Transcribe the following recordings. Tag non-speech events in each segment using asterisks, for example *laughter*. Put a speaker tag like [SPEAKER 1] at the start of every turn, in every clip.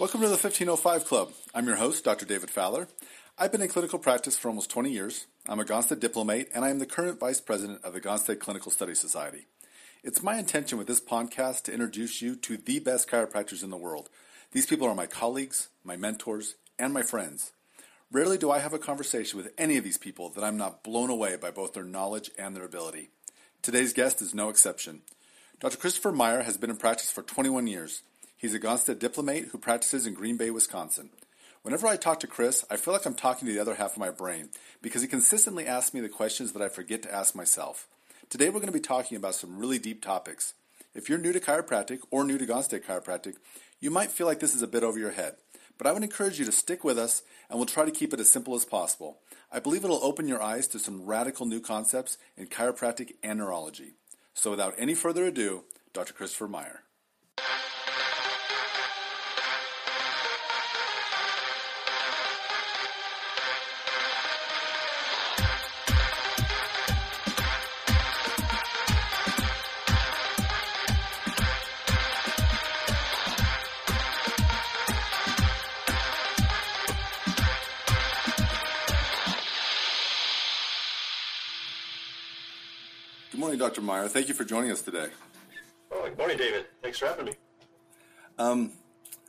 [SPEAKER 1] Welcome to the 1505 Club. I'm your host, Dr. David Fowler. I've been in clinical practice for almost 20 years. I'm a Gonstead diplomate, and I am the current vice president of the Gonstead Clinical Study Society. It's my intention with this podcast to introduce you to the best chiropractors in the world. These people are my colleagues, my mentors, and my friends. Rarely do I have a conversation with any of these people that I'm not blown away by both their knowledge and their ability. Today's guest is no exception. Dr. Christopher Meyer has been in practice for 21 years. He's a Gonstead diplomate who practices in Green Bay, Wisconsin. Whenever I talk to Chris, I feel like I'm talking to the other half of my brain because he consistently asks me the questions that I forget to ask myself. Today we're going to be talking about some really deep topics. If you're new to chiropractic or new to Gonstead chiropractic, you might feel like this is a bit over your head. But I would encourage you to stick with us and we'll try to keep it as simple as possible. I believe it'll open your eyes to some radical new concepts in chiropractic and neurology. So without any further ado, Dr. Christopher Meyer. Dr. Meyer. Thank you for joining us today.
[SPEAKER 2] Oh, good morning, David. Thanks for having me.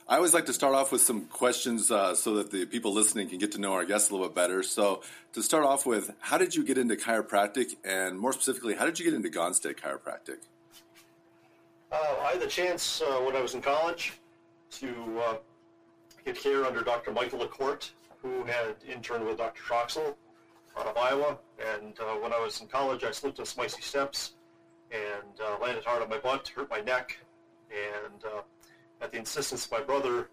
[SPEAKER 1] I always like to start off with some questions uh, so that the people listening can get to know our guests a little bit better. So, to start off with, how did you get into chiropractic, and more specifically, how did you get into Gonstead chiropractic?
[SPEAKER 2] Uh, I had the chance uh, when I was in college to uh, get care under Dr. Michael LaCourte, who had interned with Dr. Troxel out of Iowa. And uh, when I was in college, I slipped on some icy steps and uh, landed hard on my butt, hurt my neck, and uh, at the insistence of my brother,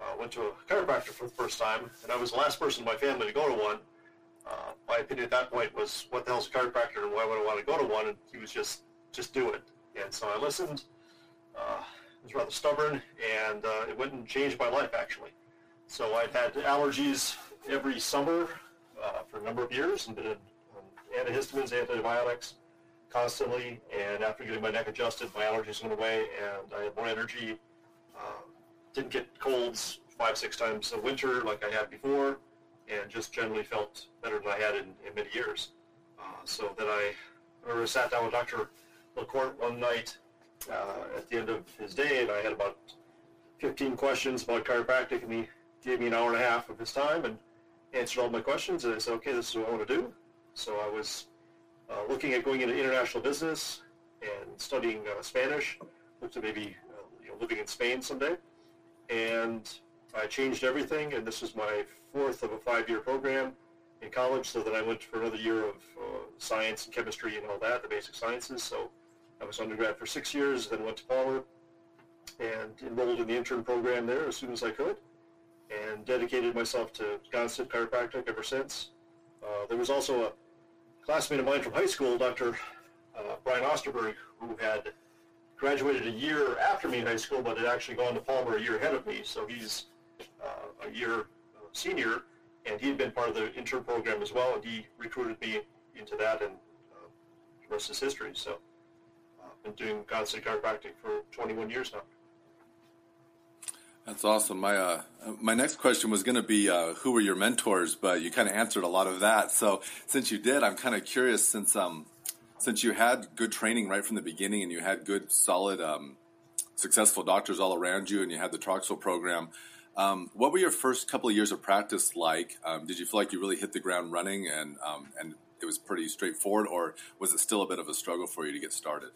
[SPEAKER 2] uh, went to a chiropractor for the first time, and I was the last person in my family to go to one. Uh, my opinion at that point was, what the hell's a chiropractor and why would I want to go to one? And he was just, just do it. And so I listened. Uh, I was rather stubborn, and uh, it went and changed my life, actually. So I'd had allergies every summer uh, for a number of years and been on antihistamines, antibiotics constantly. And after getting my neck adjusted, my allergies went away, and I had more energy. Uh, didn't get colds five, six times a winter like I had before, and just generally felt better than I had in, in many years. Uh, so then I, I remember I sat down with Dr. LaCourte one night uh, at the end of his day, and I had about 15 questions about chiropractic, and he gave me an hour and a half of his time and answered all my questions. And I said, okay, this is what I want to do. So I was uh, looking at going into international business and studying uh, Spanish, looked at maybe uh, you know, living in Spain someday. And I changed everything, and this was my fourth of a five-year program in college. So then I went for another year of uh, science and chemistry and all that, the basic sciences. So I was undergrad for six years, then went to Palmer and enrolled in the intern program there as soon as I could, and dedicated myself to Gonstead chiropractic ever since. Uh, there was also a classmate of mine from high school, Dr. Uh, Brian Osterberg, who had graduated a year after me in high school, but had actually gone to Palmer a year ahead of me. So he's uh, a year uh, senior, and he had been part of the intern program as well, and he recruited me into that, and uh, the rest is history. So I've been doing Gonstead chiropractic for 21 years now.
[SPEAKER 1] That's awesome. My uh, my next question was going to be uh, who were your mentors, but you kind of answered a lot of that. So since you did, I'm kind of curious since um since you had good training right from the beginning and you had good, solid, um, successful doctors all around you, and you had the Troxel program. Um, what were your first couple of years of practice like? Um, did you feel like you really hit the ground running and um, and it was pretty straightforward, or was it still a bit of a struggle for you to get started?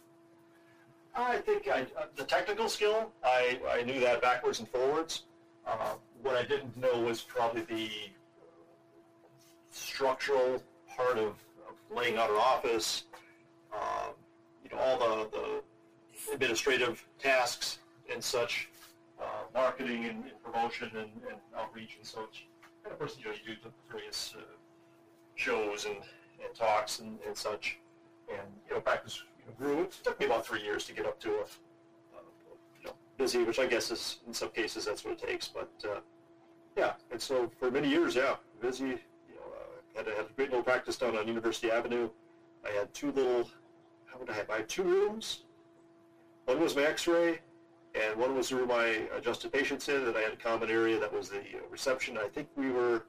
[SPEAKER 2] I think I, uh, the technical skill, I, I knew that backwards and forwards. Uh, what I didn't know was probably the structural part of, of laying out an office, uh, you know, all the, the administrative tasks and such, uh, marketing and, and promotion and, and outreach and such. And of course, you know, you do the various uh, shows and, and talks and, and such. And, you know, practice grew. It took me about three years to get up to a, uh, you know, busy, which I guess is in some cases that's what it takes. But uh, yeah, and so for many years, yeah, busy. You know, uh, had, a, had a great little practice down on University Avenue. I had two little, how would I have? I had two rooms. One was my X-ray, And one was the room I adjusted patients in, and I had a common area that was the reception. I think we were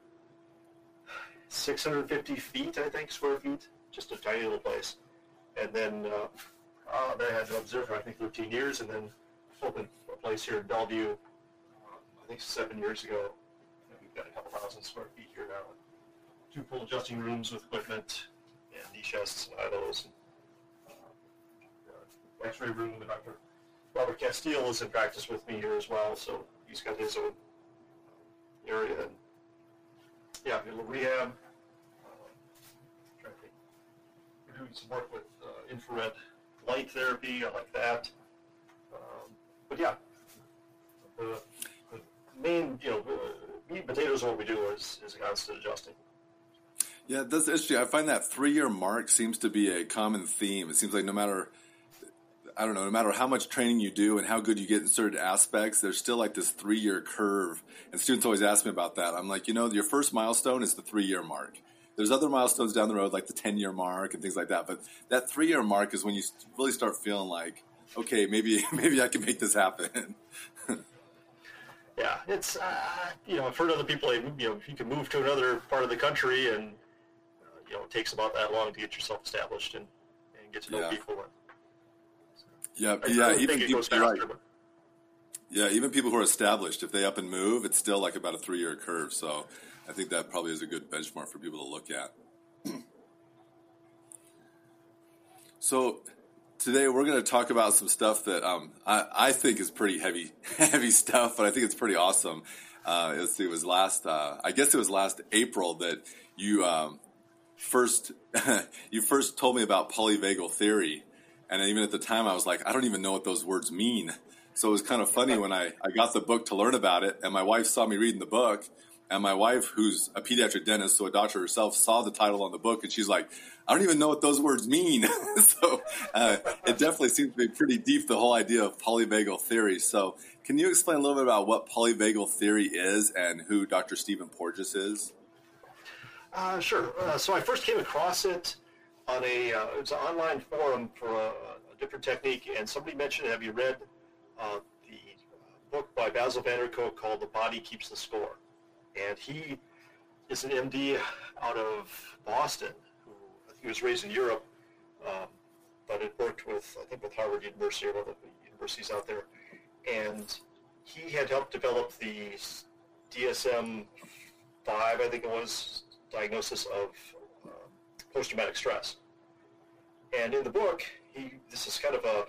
[SPEAKER 2] 650 feet, I think, square feet, just a tiny little place. And then uh, uh, then I had to observe for I think 13 years, and then opened a place here in Bellevue, uh, I think seven years ago. And we've got a couple thousand square feet here now. Two full adjusting rooms with equipment and knee chests and idols. And, uh, X-ray room, and Dr. Robert Castile is in practice with me here as well, so he's got his own area. And, yeah, little rehab. Uh, trying to think. We're doing some work with uh, infrared light therapy. I like that. Um, but yeah, the, the main, you know, the meat and potatoes what we do is, is Gonstead adjusting.
[SPEAKER 1] Yeah, that's interesting. I find that three year mark seems to be a common theme. It seems like no matter, I don't know, no matter how much training you do and how good you get in certain aspects, there's still like this three year curve. And students always ask me about that. I'm like, you know, your first milestone is the three year mark. There's other milestones down the road, like the 10 year mark and things like that. But that three year mark is when you really start feeling like, okay, maybe *laughs* maybe I can make this happen. *laughs*
[SPEAKER 2] yeah, it's uh, you know I've heard other people you know you can move to another part of the country and uh, you know it takes about that long to get yourself established and, and get to know
[SPEAKER 1] Yeah.
[SPEAKER 2] people. And,
[SPEAKER 1] yeah,
[SPEAKER 2] I
[SPEAKER 1] yeah,
[SPEAKER 2] don't
[SPEAKER 1] even people,
[SPEAKER 2] faster,
[SPEAKER 1] right.
[SPEAKER 2] but
[SPEAKER 1] Yeah, even people who are established, if they up and move, it's still like about a three year curve. So I think that probably is a good benchmark for people to look at. *clears throat* so today we're going to talk about some stuff that um, I, I think is pretty heavy, *laughs* heavy stuff, but I think it's pretty awesome. Uh, let's see, it was last, uh, I guess it was last April that you um, first *laughs* you first told me about polyvagal theory, and even at the time I was like, I don't even know what those words mean. So it was kind of funny *laughs* when I, I got the book to learn about it, and my wife saw me reading the book, and my wife, who's a pediatric dentist, so a doctor herself, saw the title on the book, and she's like, I don't even know what those words mean. *laughs* so uh, it definitely seems to be pretty deep, the whole idea of polyvagal theory. So can you explain a little bit about what polyvagal theory is and who Dr. Stephen Porges is?
[SPEAKER 2] Uh, sure. Uh, so I first came across it on a uh, it's an online forum for a, a different technique, and somebody mentioned, "Have you read uh, the book by Bessel van der Kolk called The Body Keeps the Score?" And he is an MD out of Boston who he was raised in Europe, um, but had worked with I think with Harvard University or one of the universities out there, and he had helped develop the DSM five, I think it was, diagnosis of uh, post-traumatic stress. And in the book, he this is kind of a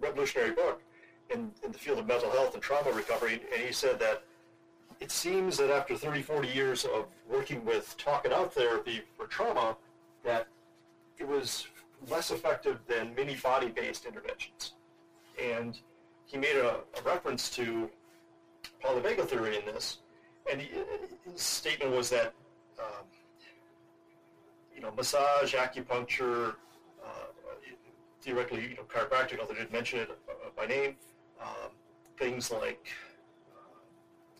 [SPEAKER 2] revolutionary book in, in the field of mental health and trauma recovery. And he said that it seems that after 30, 40 years of working with talk it out therapy for trauma, that it was less effective than many body-based interventions. And he made a, a reference to polyvagal theory in this, and he, his statement was that um, you know massage, acupuncture, uh, theoretically you know chiropractic, although they didn't mention it uh, by name, um, things like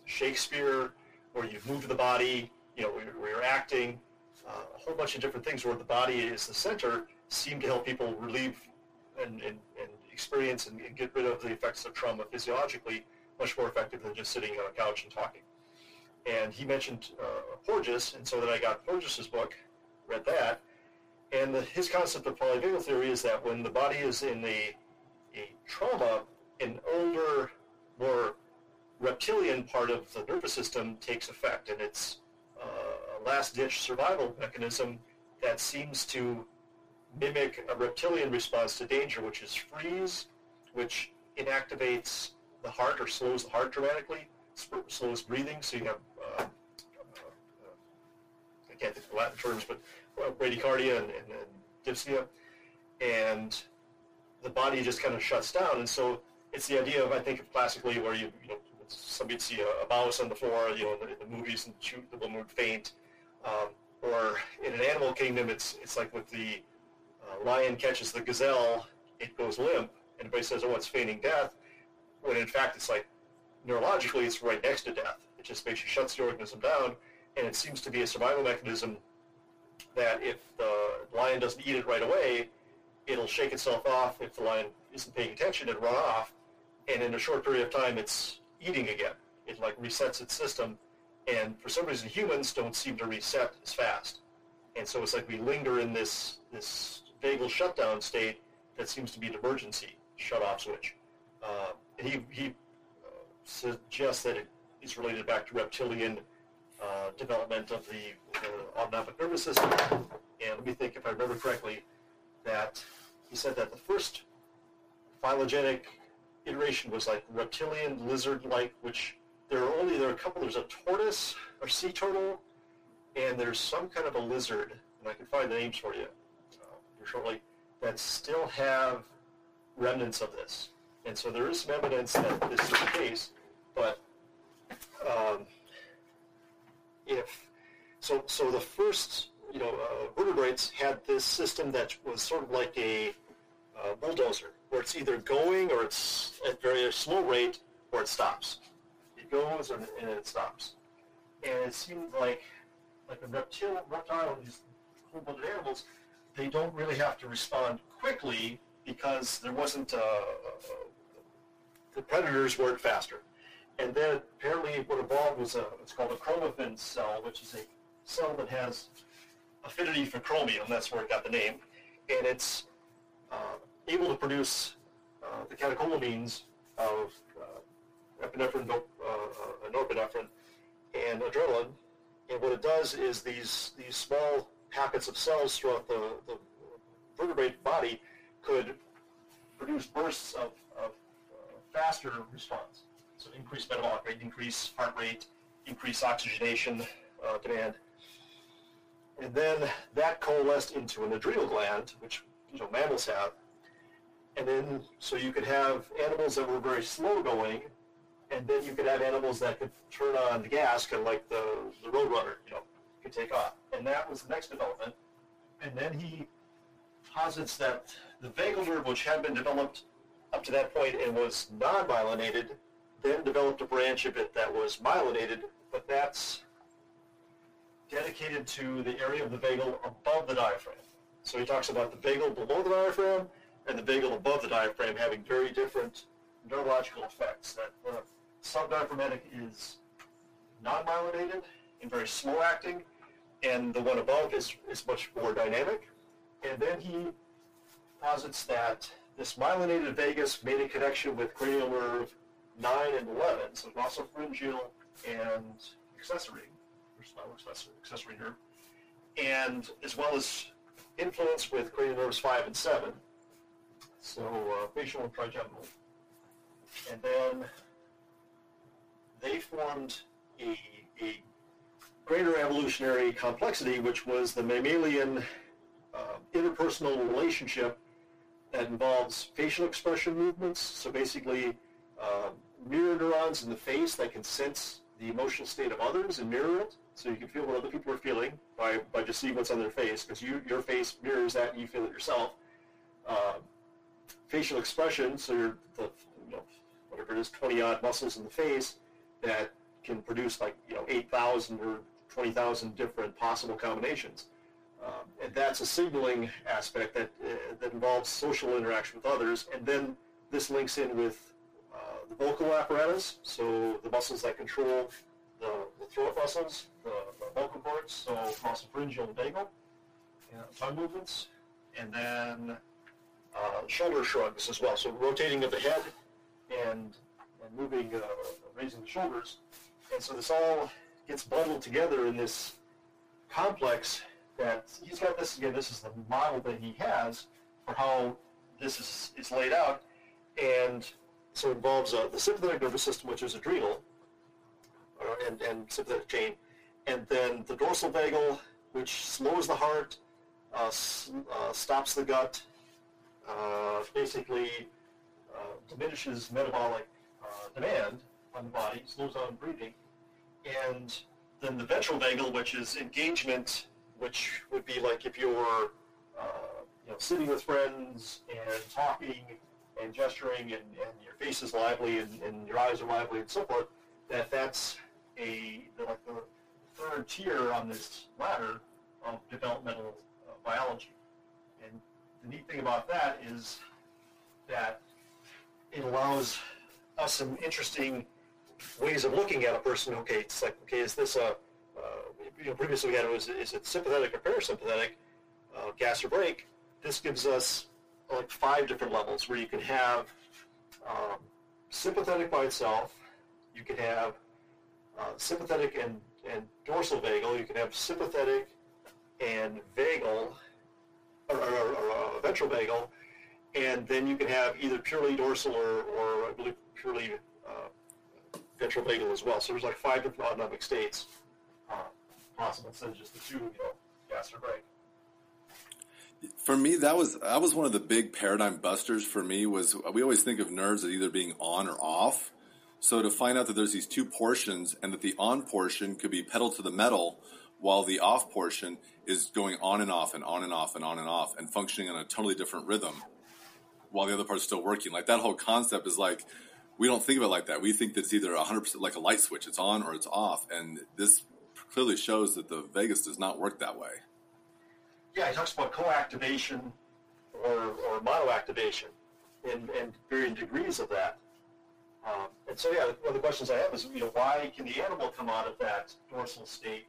[SPEAKER 2] Shakespeare, where you move the body, you know, where, you're acting, uh, a whole bunch of different things where the body is the center, seem to help people relieve and, and, and experience and, get rid of the effects of trauma physiologically much more effective than just sitting on a couch and talking. And he mentioned uh, Porges, and so then I got Porges' book, read that, and the, his concept of polyvagal theory is that when the body is in a, a trauma, an older, more reptilian part of the nervous system takes effect, and it's uh, a last-ditch survival mechanism that seems to mimic a reptilian response to danger, which is freeze, which inactivates the heart or slows the heart dramatically, slows breathing, so you have, uh, uh, I can't think of the Latin terms, but uh, bradycardia and, and, and dyspnea, and the body just kind of shuts down. And so it's the idea of, I think, of classically where you, you know, somebody'd see a, a mouse on the floor, you know, in the, in the movies and shoot, the woman would faint. Um, or in an animal kingdom, it's, it's like with the uh, lion catches the gazelle, it goes limp, and everybody says, oh, it's feigning death, when in fact it's like neurologically it's right next to death. It just basically shuts the organism down, and it seems to be a survival mechanism that if the lion doesn't eat it right away, it'll shake itself off. If the lion isn't paying attention, it'll run off, and in a short period of time, it's eating again. It like resets its system, and for some reason, humans don't seem to reset as fast. And so it's like we linger in this this vagal shutdown state that seems to be an emergency shut-off switch. Uh, he, he uh, suggests that it is related back to reptilian uh, development of the uh, autonomic nervous system. And let me think if I remember correctly, that he said that the first phylogenetic iteration was like reptilian, lizard-like, which there are only, there are a couple, there's a tortoise or sea turtle, and there's some kind of a lizard, and I can find the names for you uh, shortly, that still have remnants of this. And so there is some evidence that this is the case, but um, if so, so the first you know uh, vertebrates had this system that was sort of like a uh, bulldozer, where it's either going or it's at very slow rate or it stops. It goes and, and it stops. And it seemed like like a reptile, reptile, these cold-blooded animals, they don't really have to respond quickly because there wasn't, uh, uh, the predators weren't faster. And then apparently what evolved was a, it's called a chromaffin cell, which is a cell that has affinity for chromium. That's where it got the name. And it's uh, able to produce uh, the catecholamines of uh, epinephrine, uh, uh, norepinephrine, and adrenaline. And what it does is these, these small packets of cells throughout the, the vertebrate body could produce bursts of, of uh, faster response. So increased metabolic rate, increased heart rate, increased oxygenation uh, demand. And then that coalesced into an adrenal gland, which you know mammals have. And then so you could have animals that were very slow going, and then you could have animals that could turn on the gas, kind of like the, the Roadrunner, you know, could take off. And that was the next development. And then he posits that the vagal nerve, which had been developed up to that point and was non-myelinated, then developed a branch of it that was myelinated, but that's dedicated to the area of the vagal above the diaphragm. So he talks about the vagal below the diaphragm and the vagal above the diaphragm having very different neurological effects. That the subdiaphragmatic is non-myelinated and very slow acting, and the one above is, is much more dynamic. And then he posits that this myelinated vagus made a connection with cranial nerve 9 and 11, so glossopharyngeal and accessory, or spinal accessory, accessory nerve, and as well as influence with cranial nerves 5 and 7, so uh, facial and trigeminal. And then they formed a, a greater evolutionary complexity, which was the mammalian uh, interpersonal relationship that involves facial expression movements. So basically, uh, mirror neurons in the face that can sense the emotional state of others and mirror it. So you can feel what other people are feeling by, by just seeing what's on their face, because you, your face mirrors that and you feel it yourself. Uh, facial expression, so you're the, you know, whatever it is, 20 odd muscles in the face that can produce like, you know, 8,000 or 20,000 different possible combinations. Um, and that's a signaling aspect that, uh, that involves social interaction with others. And then this links in with uh, the vocal apparatus, so the muscles that control the, the throat muscles, the, the, vocal cords, so glossopharyngeal and vagal, and tongue movements, and then uh, shoulder shrugs as well. So rotating of the head and, and moving, uh, raising the shoulders. And so this all gets bundled together in this complex that he's got this again. This is the model that he has for how this is, is laid out, and so it involves uh, the sympathetic nervous system, which is adrenal, uh, and, and sympathetic chain, and then the dorsal vagal, which slows the heart, uh, uh, stops the gut, uh, basically uh, diminishes metabolic demand on the body, slows down breathing, and then the ventral vagal, which is engagement, which would be like if you were uh, you know, sitting with friends and talking and gesturing and, and your face is lively and, and, your eyes are lively and so forth, that that's a like the third tier on this ladder of developmental uh, biology. And the neat thing about that is that it allows us some interesting ways of looking at a person. Okay, it's like, okay, is this a, uh, you know, previously we had it was, is it sympathetic or parasympathetic, uh, gas or brake? This gives us like five different levels where you can have um, sympathetic by itself, you can have uh, sympathetic and, and dorsal vagal, you can have sympathetic and vagal, or, or, or, uh, ventral vagal, and then you can have either purely dorsal or, or I believe purely uh, ventral vagal as well. So there's like five different autonomic states uh, possible instead of just the two, you know, gas or brake.
[SPEAKER 1] For me, that was that was one of the big paradigm busters. For me, was we always think of nerves as either being on or off. So to find out that there's these two portions, and that the on portion could be pedal to the metal, while the off portion is going on and off and on and off and on and off and functioning on a totally different rhythm, while the other part's still working. Like that whole concept is like we don't think of it like that. We think that it's either 100% like a light switch, it's on or it's off, and this clearly shows that the vagus does not work that way
[SPEAKER 2] yeah, he talks about co-activation or, or monoactivation and, and varying degrees of that. Um, and so, yeah, one of the questions I have is, you know, why can the animal come out of that dorsal state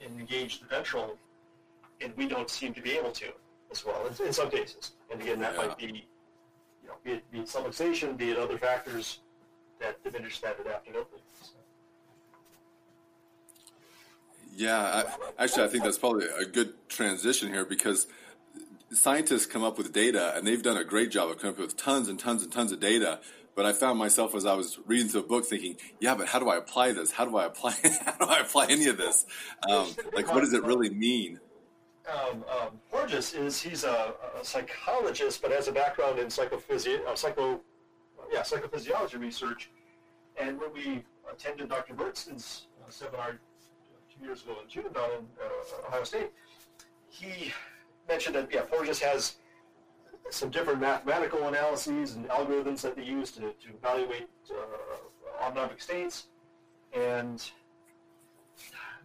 [SPEAKER 2] engage the ventral, and we don't seem to be able to as well in, in some cases. And again, that yeah. might be, you know, be it, be it subluxation, be it other factors that diminish that. So.
[SPEAKER 1] Yeah, I, actually, I think that's probably a good transition here because scientists come up with data, and they've done a great job of coming up with tons and tons and tons of data. But I found myself as I was reading through a book thinking, yeah, but how do I apply this? How do I apply? *laughs* how do I apply any of this? Um, like, what does it really mean?
[SPEAKER 2] Um, um, Porges is he's a, a, psychologist, but has a background in psychophysio- uh, psycho, yeah, psychophysiology research. And when we attended Dr. Bertson's uh, seminar two years ago in June down in uh, Ohio State, he mentioned that yeah, Porges has some different mathematical analyses and algorithms that they use to, to evaluate uh, autonomic states. And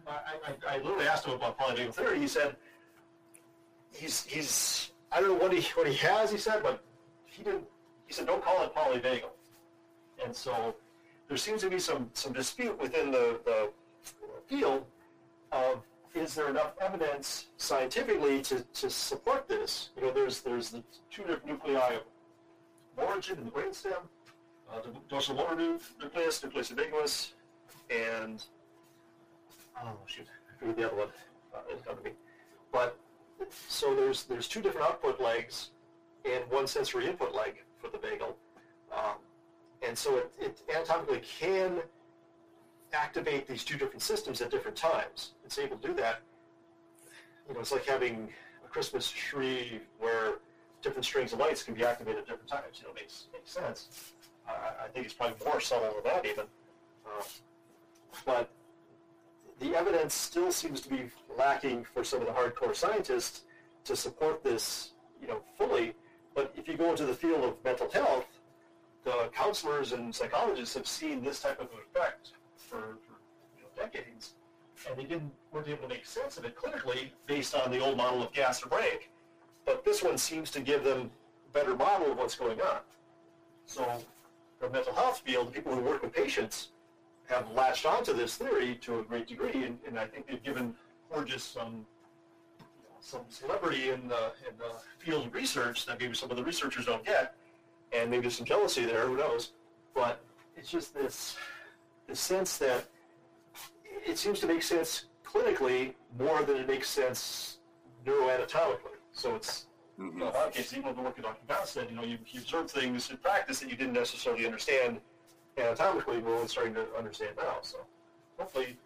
[SPEAKER 2] I, I, I, literally asked him about polyvagal theory. He said he's he's I don't know what he what he has. He said, but he didn't. He said don't call it polyvagal. And so there seems to be some some dispute within the, the field of is there enough evidence scientifically to, to support this? You know, there's there's the two different nuclei of origin in the brainstem, uh, the dorsal motor nucleus, nucleus accumbens, and oh shoot, I forget the other one. Uh, it's to me. But so there's there's two different output legs and one sensory input leg for the vagal, um, and so it, it anatomically can activate these two different systems at different times. It's able to do that. You know, it's like having a Christmas tree where different strings of lights can be activated at different times. You know, makes makes sense. Uh, I think it's probably more subtle than that even. Uh, but the evidence still seems to be lacking for some of the hardcore scientists to support this, you know, fully. But if you go into the field of mental health, the counselors and psychologists have seen this type of effect for, you know, decades, and they didn't weren't able to make sense of it clinically based on the old model of gas or brake. But this one seems to give them a better model of what's going on. So the mental health field, people who work with patients have latched onto this theory to a great degree, and, and I think they've given Porges some some celebrity in the in the field of research that maybe some of the researchers don't get, and maybe some jealousy there. Who knows? But it's just this the sense that it seems to make sense clinically more than it makes sense neuroanatomically. So it's mm-hmm. you know, in a lot of cases, even with the work that Dr. Gonstead, you know, you, you observe things in practice that you didn't necessarily understand anatomically, but we're starting to understand now. So hopefully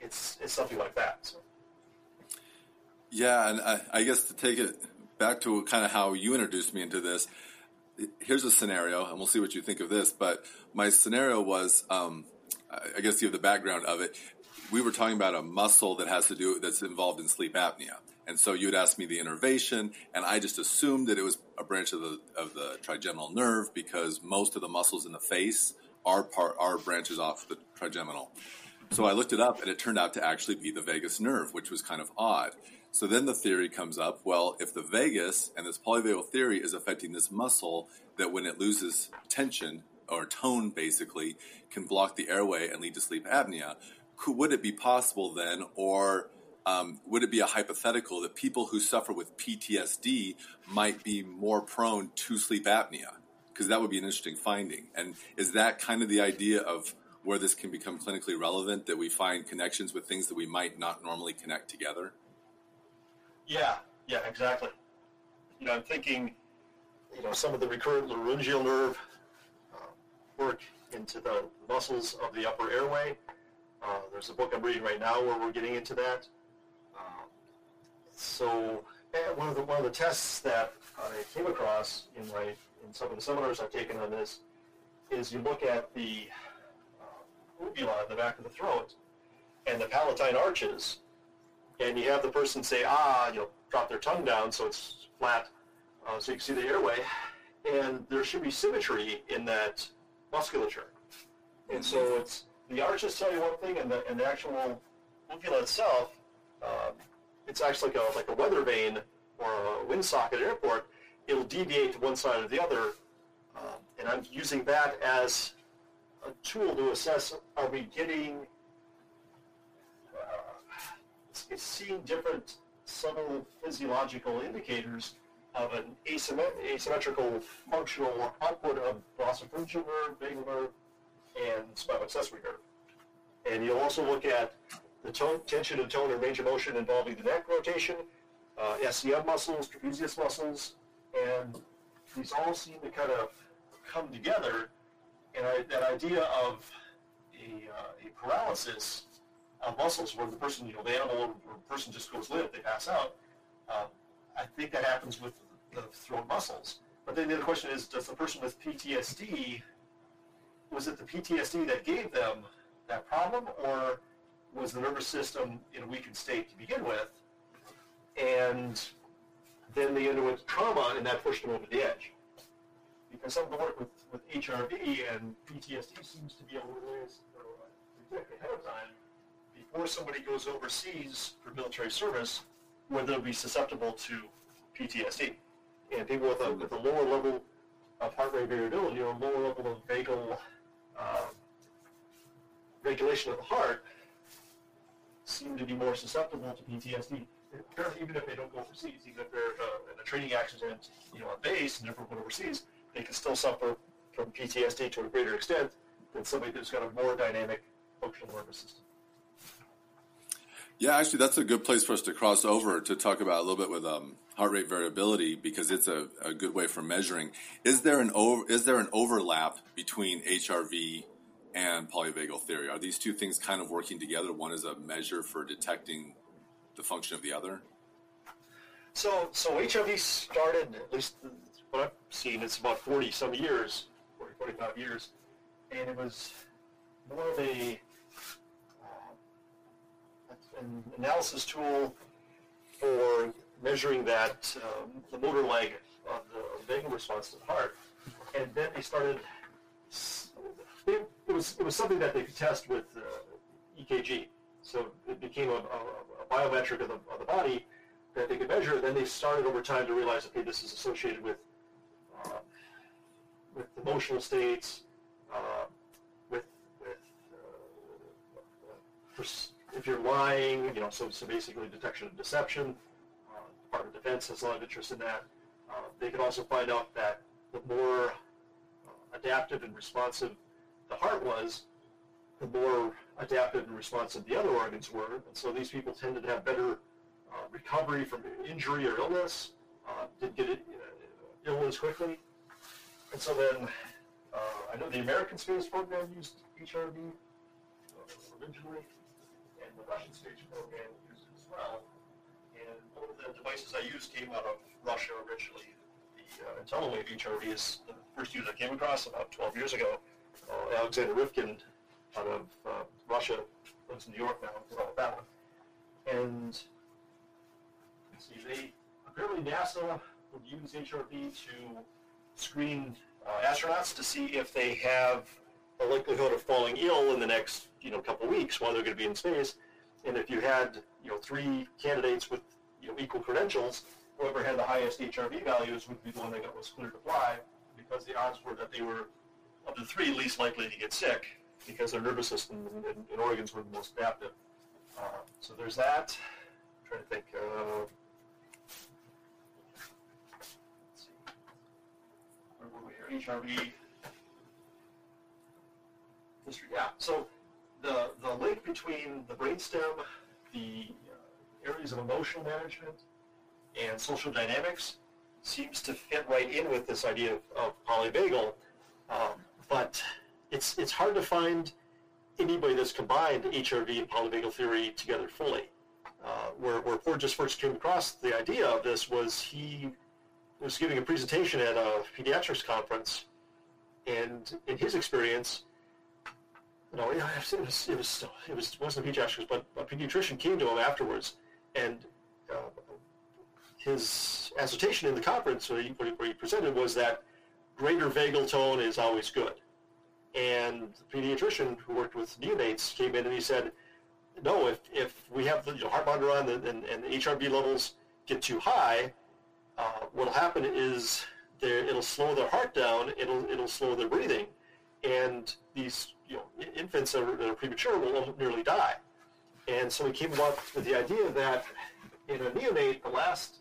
[SPEAKER 2] it's it's something like that. So.
[SPEAKER 1] Yeah, and I, I guess to take it back to kind of how you introduced me into this, here's a scenario, and we'll see what you think of this. But my scenario was, um, I guess you have the background of it. We were talking about a muscle that has to do that's involved in sleep apnea, and so you would ask me the innervation, and I just assumed that it was a branch of the of the trigeminal nerve because most of the muscles in the face are part are branches off the trigeminal. So I looked it up, and it turned out to actually be the vagus nerve, which was kind of odd. So then the theory comes up well, if the vagus and this polyvagal theory is affecting this muscle, that when it loses tension, or tone basically can block the airway and lead to sleep apnea. Could, would it be possible then, or um, would it be a hypothetical that people who suffer with PTSD might be more prone to sleep apnea? Because that would be an interesting finding. And is that kind of the idea of where this can become clinically relevant that we find connections with things that we might not normally connect together?
[SPEAKER 2] Yeah, yeah, exactly. You know, I'm thinking, you know, some of the recurrent laryngeal nerve uh, work into the muscles of the upper airway. Uh, there's a book I'm reading right now where we're getting into that. Uh, so one of the one of the tests that I came across in my in some of the seminars I've taken on this is you look at the uvula in the back of the throat and the palatine arches, and you have the person say, ah, you know, drop their tongue down so it's flat, uh, so you can see the airway, and there should be symmetry in that musculature. And so it's the arches tell you one thing, and the, and the actual uvula itself, uh, it's actually like a, like a weather vane or a wind socket at airport. It'll deviate to one side or the other, uh, and I'm using that as a tool to assess are we getting uh, seeing different subtle physiological indicators of an asymmetrical functional output of glossopharyngeal nerve, vagal nerve, and spinal accessory nerve. And you'll also look at the tone, tension and tone and range of motion involving the neck rotation, uh, SCM muscles, trapezius muscles, and these all seem to kind of come together and I, that idea of a, uh, a paralysis of muscles where the person, you know, the animal or person just goes limp, they pass out, uh, I think that happens with the throat muscles. But then the other question is, does the person with PTSD, was it the PTSD that gave them that problem, or was the nervous system in a weakened state to begin with, and then they underwent trauma and that pushed them over the edge? Because some of the work with with HRV and PTSD seems to be able to predict ahead of time before somebody goes overseas for military service whether they'll be susceptible to PTSD. And people with a, with a lower level of heart rate variability or a lower level of vagal uh, regulation of the heart seem to be more susceptible to PTSD. Apparently, Even if they don't go overseas, even if they're uh, in a training accident, you know, on base and never went overseas, they can still suffer from PTSD to a greater extent than somebody who's got a more dynamic functional nervous system.
[SPEAKER 1] Yeah, actually, that's a good place for us to cross over to talk about a little bit with um, heart rate variability because it's a, a, good way for measuring. Is there an over, is there an overlap between HRV and polyvagal theory? Are these two things kind of working together? One is a measure for detecting the function of the other.
[SPEAKER 2] So, so HRV started at least what I've seen. It's about forty some years 40, 45 years, and it was more of a an analysis tool for measuring that um, the motor leg of the vagal response to the heart, and then they started. It, it was it was something that they could test with uh, EKG, so it became a, a, a biometric of the, of the body that they could measure. Then they started over time to realize, okay, this is associated with uh, with emotional states, uh, with, with uh, if you're lying, you know, so, so basically detection of deception. Uh, Department of Defense has a lot of interest in that. Uh, they can also find out that the more uh, adaptive and responsive the heart was, the more adaptive and responsive the other organs were. And so these people tended to have better uh, recovery from injury or illness, uh, did get it, uh, illness quickly, and so then, I know the American space program used HRV originally, and the Russian space program used it as well. And one of the devices I used came out of Russia originally. The uh, Intellewave HRV is the first user I came across about 12 years ago. Uh, Alexander Riftine out of uh, Russia lives in New York now, developed that one. And see, they apparently NASA would use HRV to screen uh, astronauts to see if they have a likelihood of falling ill in the next you know couple weeks while they're going to be in space. And if you had you know three candidates with you know equal credentials, whoever had the highest HRV values would be the one that was cleared to fly because the odds were that they were of the three least likely to get sick because their nervous system and, and organs were the most adaptive. Uh, so there's that. I'm trying to think. Uh. Where were we here? HRV. History. Yeah. So the the link between the brainstem, the uh, areas of emotional management, and social dynamics seems to fit right in with this idea of, of polyvagal. Um, but it's it's hard to find anybody that's combined HRV and polyvagal theory together fully. Uh, where, where Porges first came across the idea of this was he was giving a presentation at a pediatrics conference, and in his experience, was it was it was, it was wasn't a pediatrician, but a pediatrician came to him afterwards, and uh, his assertion in the conference where he, where he presented was that greater vagal tone is always good. And the pediatrician who worked with neonates came in and he said, no, if, if we have the you know, heart monitor on and, and, and the HRV levels get too high, uh, what'll happen is it'll slow their heart down, it'll, it'll slow their breathing, and these you know, infants that are, that are premature will nearly die. And so we came up with the idea that in a neonate, the last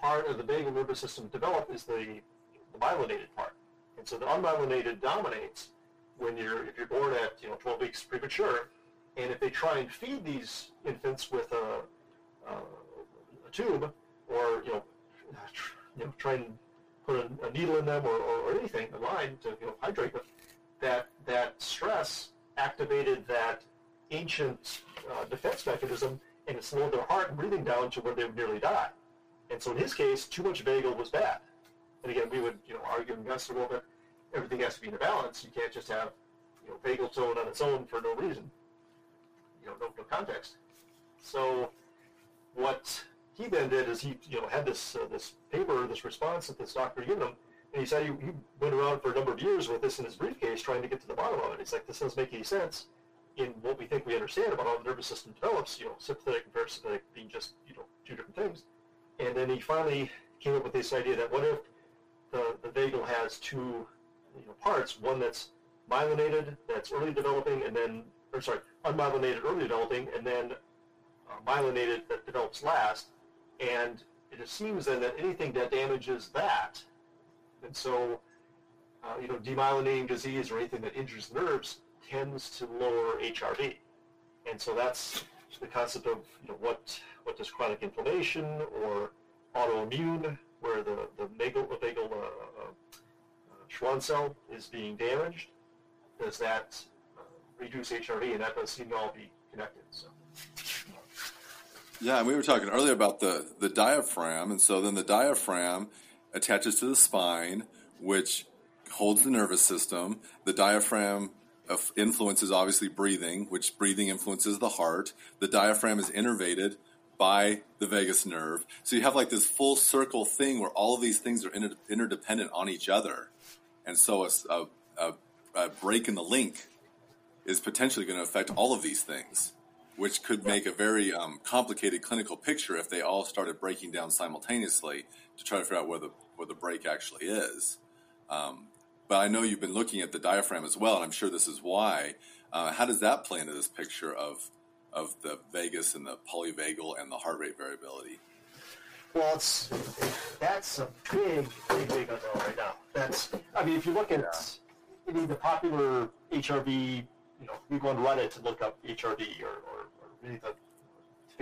[SPEAKER 2] part of the vagal nervous system develop is the, the myelinated part. And so the unmyelinated dominates when you're, if you're born at, you know, 12 weeks premature. And if they try and feed these infants with a, a, a tube or, you know, you know, try and put a, a needle in them or, or, or, anything, a line to, you know, hydrate them, that, that stress activated that ancient uh, defense mechanism and it slowed their heart and breathing down to where they would nearly die. And so in his case, too much vagal was bad. And again, we would, you know, argue and Gus a little bit. Everything has to be in a balance. You can't just have, you know, vagal tone on its own for no reason. You know, no, no context. So what he then did is he, you know, had this uh, this paper, this response that this doctor given him, and he said he, he went around for a number of years with this in his briefcase trying to get to the bottom of it. He's like, this doesn't make any sense in what we think we understand about how the nervous system develops, you know, sympathetic and parasympathetic being just, you know, two different things. And then he finally came up with this idea that what if the, the vagal has two you know, parts, one that's myelinated, that's early developing, and then, or sorry, unmyelinated early developing, and then uh, myelinated that develops last. And it seems then that anything that damages that, and so, uh, you know, demyelinating disease or anything that injures nerves tends to lower HRV. And so that's the concept of you know, what what does chronic inflammation or autoimmune, where the, the vagal, the vagal uh, uh, Schwann cell is being damaged, does that uh, reduce HRV? And that does seem to all be connected. So.
[SPEAKER 1] Yeah, and we were talking earlier about the, the diaphragm, and so then the diaphragm attaches to the spine, which holds the nervous system. The diaphragm influences obviously breathing, which breathing influences the heart. The diaphragm is innervated by the vagus nerve. So you have like this full circle thing where all of these things are inter- interdependent on each other. And so a, a, a, break in the link is potentially going to affect all of these things, which could make a very um, complicated clinical picture if they all started breaking down simultaneously to try to figure out where the, where the break actually is. Um, but I know you've been looking at the diaphragm as well, and I'm sure this is why. Uh, how does that play into this picture of of the vagus and the polyvagal and the heart rate variability?
[SPEAKER 2] Well, it's that's a big, big, big unknown right now. That's I mean, if you look at yeah. any of the popular HRV, you know, we go on Reddit to look up HRV or, or, or read the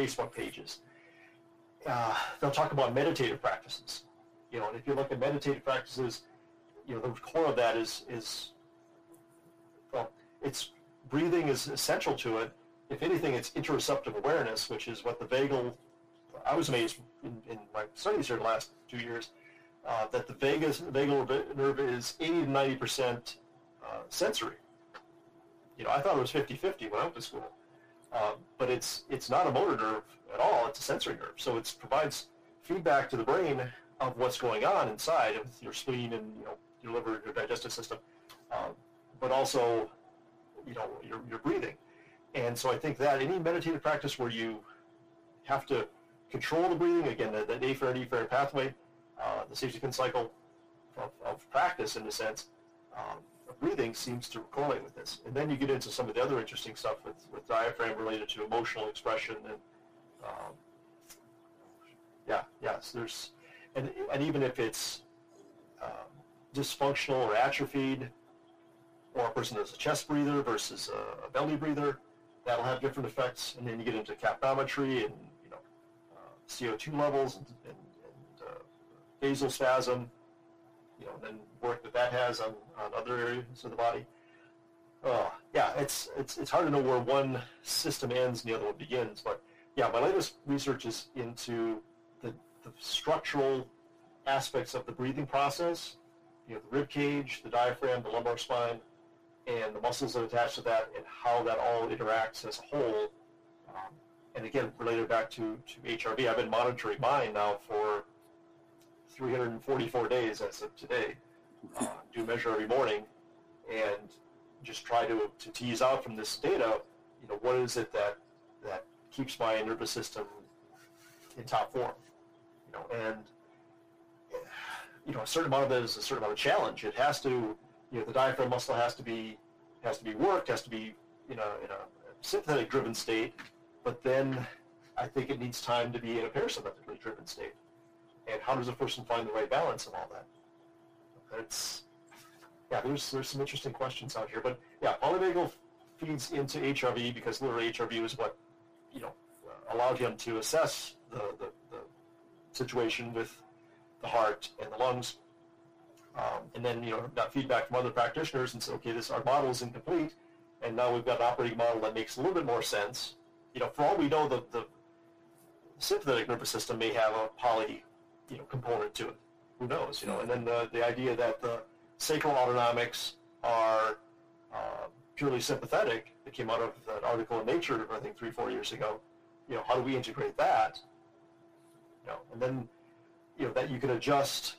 [SPEAKER 2] Facebook pages. Uh, they'll talk about meditative practices. You know, and if you look at meditative practices, you know, the core of that is is well, it's breathing is essential to it, if anything, it's interoceptive awareness, which is what the vagal. I was amazed in, in my studies here the last two years uh, that the vagus vagal nerve is 80 to 90 percent uh, sensory. You know, I thought it was 50-50 when I went to school, uh, but it's it's not a motor nerve at all. It's a sensory nerve, so it provides feedback to the brain of what's going on inside of your spleen and you know your liver, your digestive system, uh, but also you know your your breathing. And so I think that any meditative practice where you have to control the breathing, again, the, the afferent efferent pathway, uh, the Sage cycle of, of, practice in a sense, um, breathing seems to correlate with this. And then you get into some of the other interesting stuff with, with diaphragm related to emotional expression and um, yeah, yes, there's and and even if it's um, dysfunctional or atrophied, or a person that's a chest breather versus a, a, belly breather, that'll have different effects. And then you get into capnometry and you know uh, CO2 levels and, and, and uh, vasospasm, you know, and then work that that has on, on other areas of the body. Uh, yeah, it's, it's, it's hard to know where one system ends and the other one begins, but yeah, my latest research is into the, the structural aspects of the breathing process, you know, the rib cage, the diaphragm, the lumbar spine, and the muscles that attach to that, and how that all interacts as a whole. Um, and again, related back to, to HRV, I've been monitoring mine now for 344 days as of today. Uh, do measure every morning, and just try to, to tease out from this data, you know, what is it that that keeps my nervous system in top form, you know, and you know, a certain amount of it is a certain amount of challenge. It has to, you know, the diaphragm muscle has to be has to be worked, has to be in a in a sympathetic driven state, but then I think it needs time to be in a parasympathetically driven state. And how does a person find the right balance of all that? It's yeah, there's there's some interesting questions out here, but yeah, polyvagal feeds into HRV because literally HRV is what you know allowed him to assess the, the, the situation with the heart and the lungs. Um, and then, you know, got feedback from other practitioners and said, okay, this our model is incomplete, and now we've got an operating model that makes a little bit more sense. You know, for all we know, the, the sympathetic nervous system may have a poly, you know, component to it. Who knows? You know, and then the, the idea that the sacral autonomics are uh, purely sympathetic that came out of that article in Nature, I think three, four years ago. You know, how do we integrate that? You know, and then you know that you can adjust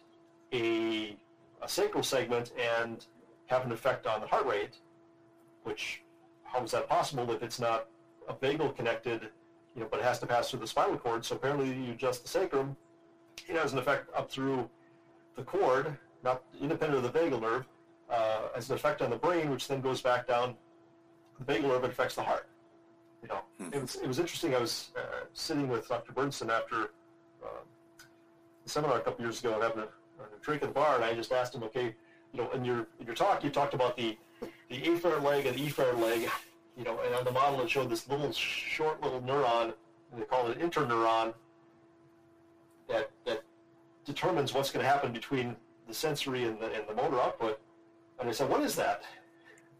[SPEAKER 2] a, a sacral segment and have an effect on the heart rate, which how is that possible if it's not a vagal connected, you know, but it has to pass through the spinal cord. So apparently you adjust the sacrum, it has an effect up through the cord, not independent of the vagal nerve, uh, as an effect on the brain, which then goes back down the vagal nerve and affects the heart. You know, hmm. it was it was interesting. I was uh, sitting with Dr. Bernstein after uh, the seminar a couple years ago and having a, a, drink at the bar, and I just asked him, okay, you know, in your in your talk, you talked about the the afferent leg and the efferent leg, you know, and on the model it showed this little short little neuron, they call it an interneuron, that that determines what's going to happen between the sensory and the, and the motor output. And I said, what is that?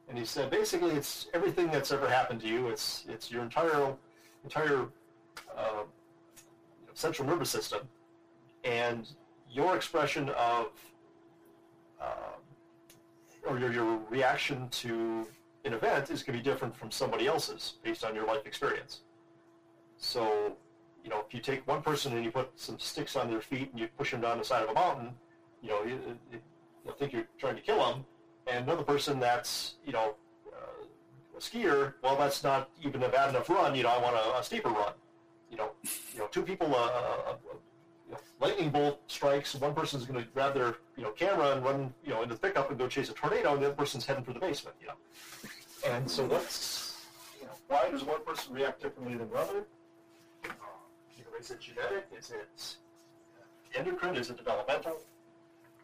[SPEAKER 2] And he said, basically, it's everything that's ever happened to you. It's it's your entire entire uh, central nervous system, and your expression of uh, or your, your reaction to an event is going to be different from somebody else's based on your life experience. So, you know, if you take one person and you put some sticks on their feet and you push them down the side of a mountain, you know, you, will think you're trying to kill them and another person that's you know uh, a skier, well, that's not even a bad enough run. You know, I want a, a steeper run. You know, you know, two people, uh, uh, uh know, lightning bolt strikes. One person's going to grab their you know camera and run you know into the pickup and go chase a tornado, and the other person's heading for the basement. You know, and so what's you know why does one person react differently than the other? You know, is it genetic? Is it endocrine? Is it developmental?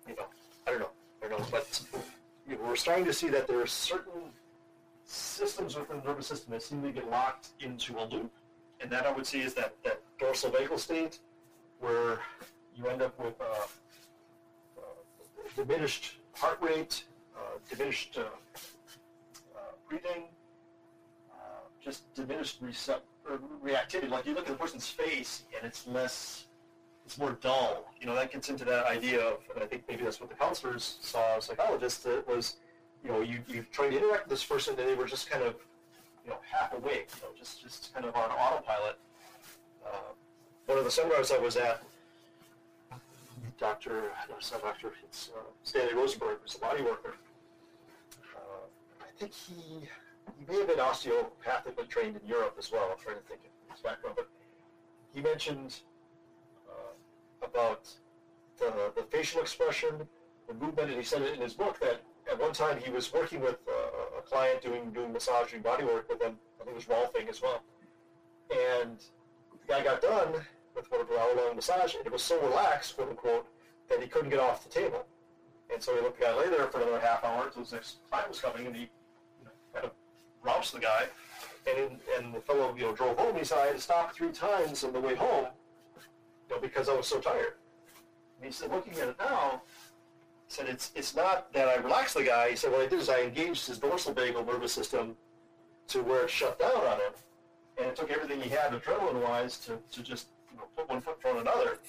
[SPEAKER 2] You know, I don't know. I don't know, but you know, we're starting to see that there are certain systems within the nervous system that seem to get locked into a loop. And that I would see is that, that dorsal vagal state where you end up with uh, uh, diminished heart rate, uh, diminished uh, uh, breathing, uh, just diminished reactivity. Like you look at the person's face and it's less it's more dull. You know, that gets into that idea of, and I think maybe that's what the counselors saw, psychologists, that was, you know, you, you tried to interact with this person and they were just kind of, you know, half awake, you know, just, just kind of on autopilot. Uh, one of the seminars I was at, Dr. No, it's not Dr. It's uh, Stanley Rosenberg, who's a body worker. Uh, I think he, he may have been osteopathically trained in Europe as well. I'm trying to think of his background, but he mentioned about the, the facial expression, the movement, and he said it in his book that at one time he was working with uh, a client doing doing massaging body work with them. I think it was Rolfing as well. And the guy got done with whatever hour long massage, and it was so relaxed, quote unquote, that he couldn't get off the table. And so he let the guy lay there for another half hour until his next client was coming, and he you know, kind of roused the guy. And in, and the fellow you know drove home. He said I had to stop three times on the way home, you know, because I was so tired. And he said, looking at it now, he said it's it's not that I relaxed the guy. He said what I did is I engaged his dorsal vagal nervous system to where it shut down on him, and it took everything he had adrenaline-wise to, to just you know, put one foot in front of another.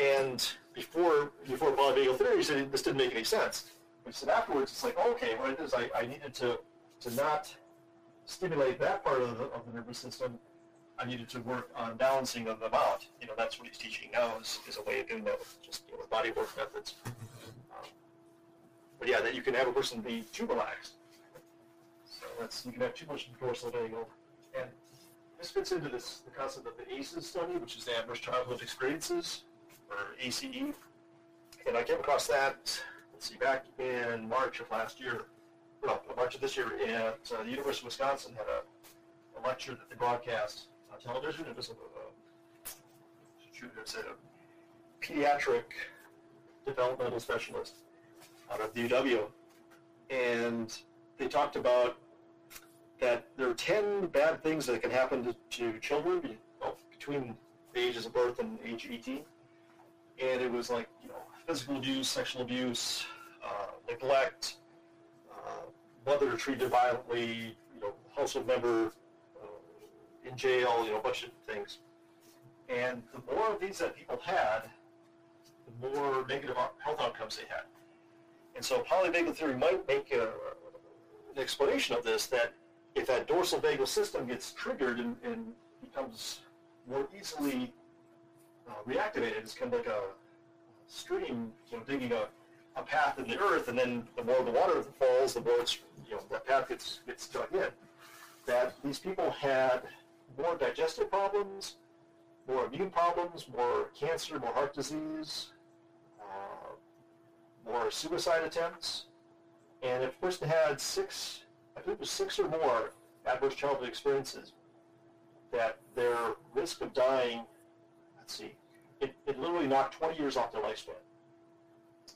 [SPEAKER 2] And before before polyvagal theory, he said this didn't make any sense. He said afterwards, it's like, okay, what I did is I, I needed to to not stimulate that part of the, of the nervous system. I needed to work on balancing of them out. You know, that's what he's teaching now is, is a way of doing that with just you know, body work methods. Um, but yeah, that you can have a person be too relaxed. So that's you can have too much dorsal vagal, and this fits into this the concept of the ACEs study, which is the Adverse Childhood Experiences, or ACE. And I came across that, let's see, back in March of last year, well, March of this year, at uh, the University of Wisconsin had a, a lecture that they broadcast on television. It was a, a, a pediatric developmental specialist out of the UW. And they talked about that there are 10 bad things that can happen to, to children well, between the ages of birth and age 18. And it was like, you know, physical abuse, sexual abuse, uh, neglect, mother treated violently, you know, household member uh, in jail, you know, a bunch of things. And the more of these that people had, the more negative health outcomes they had. And so polyvagal theory might make a, an explanation of this that if that dorsal vagal system gets triggered and, and becomes more easily uh, reactivated, it's kind of like a stream, you know, digging a, a path in the earth, and then the more the water falls, the more it's, you know, that path gets, gets dug in. That these people had more digestive problems, more immune problems, more cancer, more heart disease, uh, more suicide attempts. And if a person had six, I think it was six or more adverse childhood experiences, that their risk of dying, let's see, it, it literally knocked 20 years off their lifespan.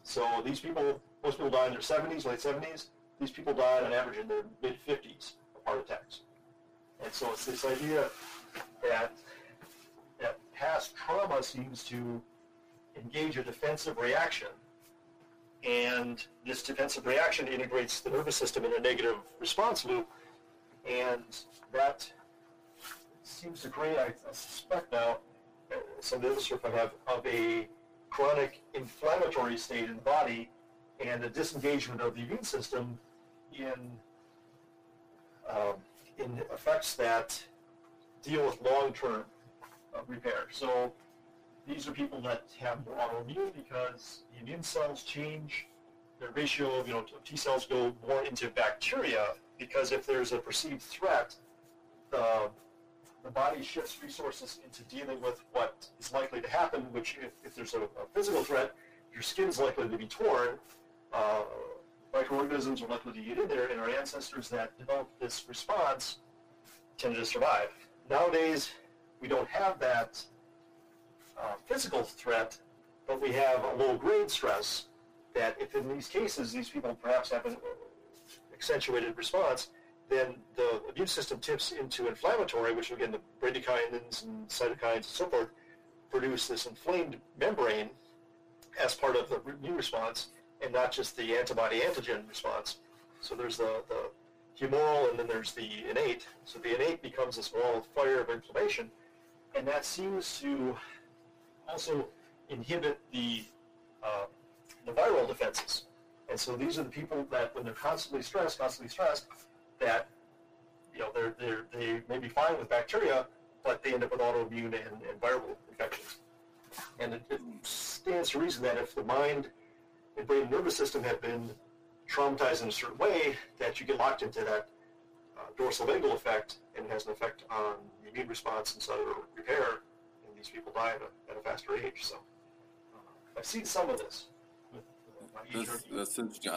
[SPEAKER 2] So these people, most people die in their 70s, late 70s. These people die on average in their mid 50s of heart attacks. And so it's this idea that that past trauma seems to engage a defensive reaction, and this defensive reaction integrates the nervous system in a negative response loop, and that seems to create, I, I suspect now, uh, some of the sort of have of a chronic inflammatory state in the body and a disengagement of the immune system in um, in effects that deal with long-term uh, repair. So these are people that have more autoimmune because the immune cells change. Their ratio of you know T cells go more into bacteria because if there's a perceived threat, the the body shifts resources into dealing with what is likely to happen, which if, if there's a, a physical threat, your skin is likely to be torn. Uh, microorganisms are likely to get in there, and our ancestors that developed this response tended to survive. Nowadays, we don't have that uh, physical threat, but we have a low-grade stress that if in these cases these people perhaps have an accentuated response, then the immune system tips into inflammatory, which again the bradykinin and cytokines and so forth produce this inflamed membrane as part of the immune response, and not just the antibody-antigen response. So there's the, the humoral, and then there's the innate. So the innate becomes this wall of fire of inflammation, and that seems to also inhibit the uh, the viral defenses. And so these are the people that, when they're constantly stressed, constantly stressed, that you know they're, they're they may be fine with bacteria, but they end up with autoimmune and, and viral infections. And it, it stands to reason that if the mind and brain nervous system have been traumatized in a certain way, that you get locked into that uh, dorsal vagal effect, and it has an effect on the immune response and cellular repair, and these people die at a, at a faster age. So uh, I've seen some of this
[SPEAKER 1] That's, that's interesting.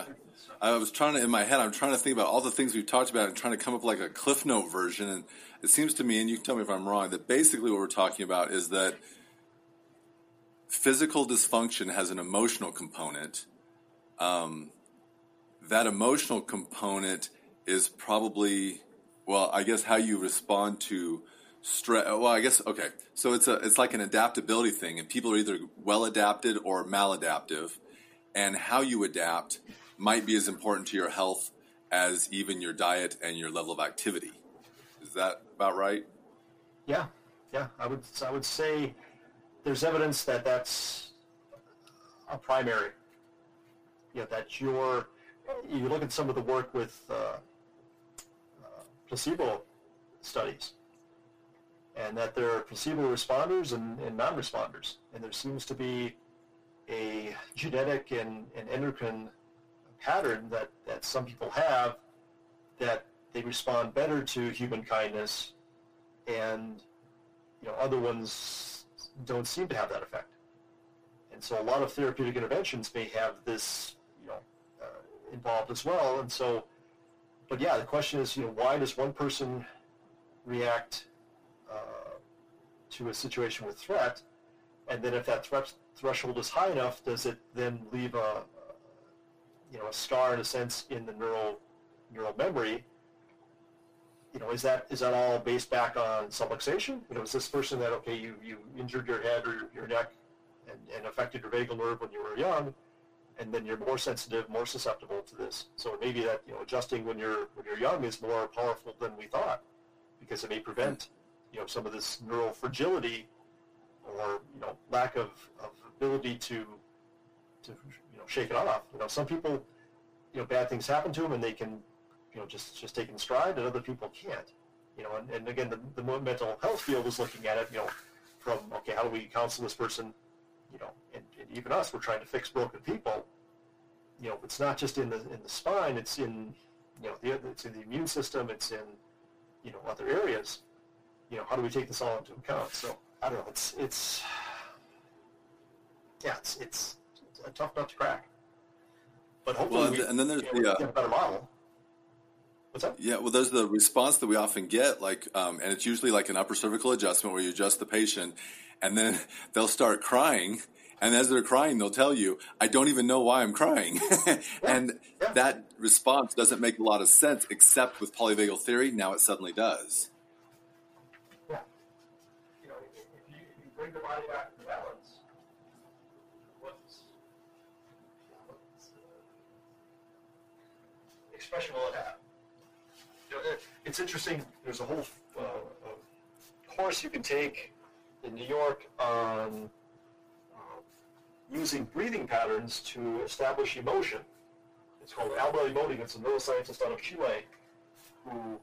[SPEAKER 1] I, I was trying to, in my head, I'm trying to think about all the things we've talked about and trying to come up with like a Cliff Note version. And it seems to me, and you can tell me if I'm wrong, that basically what we're talking about is that physical dysfunction has an emotional component. Um, that emotional component is probably, well, I guess how you respond to stress. Well, I guess okay. So it's a it's like an adaptability thing, and people are either well adapted or maladaptive, and how you adapt might be as important to your health as even your diet and your level of activity. Is that about right?
[SPEAKER 2] Yeah, yeah. I would I would say there's evidence that that's a primary. Yeah, that you're. You look at some of the work with uh, uh, placebo studies, and that there are placebo responders and, and non-responders, and there seems to be a genetic and, and endocrine pattern that, that some people have that they respond better to human kindness and you know other ones don't seem to have that effect. And so a lot of therapeutic interventions may have this you know uh, involved as well. And so, but yeah, the question is you know why does one person react uh, to a situation with threat, and then if that threat threshold is high enough, does it then leave a you know a scar in a sense in the neural neural memory? You know, is that is that all based back on subluxation? You know, is this person that okay, you, you injured your head or your, your neck and, and affected your vagal nerve when you were young, and then you're more sensitive, more susceptible to this. So maybe that you know adjusting when you're when you're young is more powerful than we thought, because it may prevent you know some of this neural fragility or you know lack of, of ability to to you know shake it off. You know, some people, you know, bad things happen to them and they can, you know, just just take in stride, and other people can't. You know, and, and again, the, the mental health field is looking at it, you know, from okay, how do we counsel this person? You know, and, and even us, we're trying to fix broken people. You know, it's not just in the in the spine; it's in you know the it's in the immune system, it's in you know other areas. You know, how do we take this all into account? So I don't know. It's it's yeah, it's, it's, it's a tough nut to crack. But hopefully, well,
[SPEAKER 1] and, we, and then there's you know,
[SPEAKER 2] the uh, a better model. What's up?
[SPEAKER 1] Yeah, well, there's the response that we often get, like, um, and it's usually like an upper cervical adjustment where you adjust the patient, and then *laughs* they'll start crying, and as they're crying, they'll tell you, "I don't even know why I'm crying," *laughs* yeah, and yeah. that response doesn't make a lot of sense, except with polyvagal theory. Now it suddenly does.
[SPEAKER 2] Yeah, you know, if you, if you bring the body back expression will it have? You know, it's interesting. There's a whole uh, course you can take in New York on uh, using breathing patterns to establish emotion. It's called Alba Emoting. It's a neuroscientist out of Chile who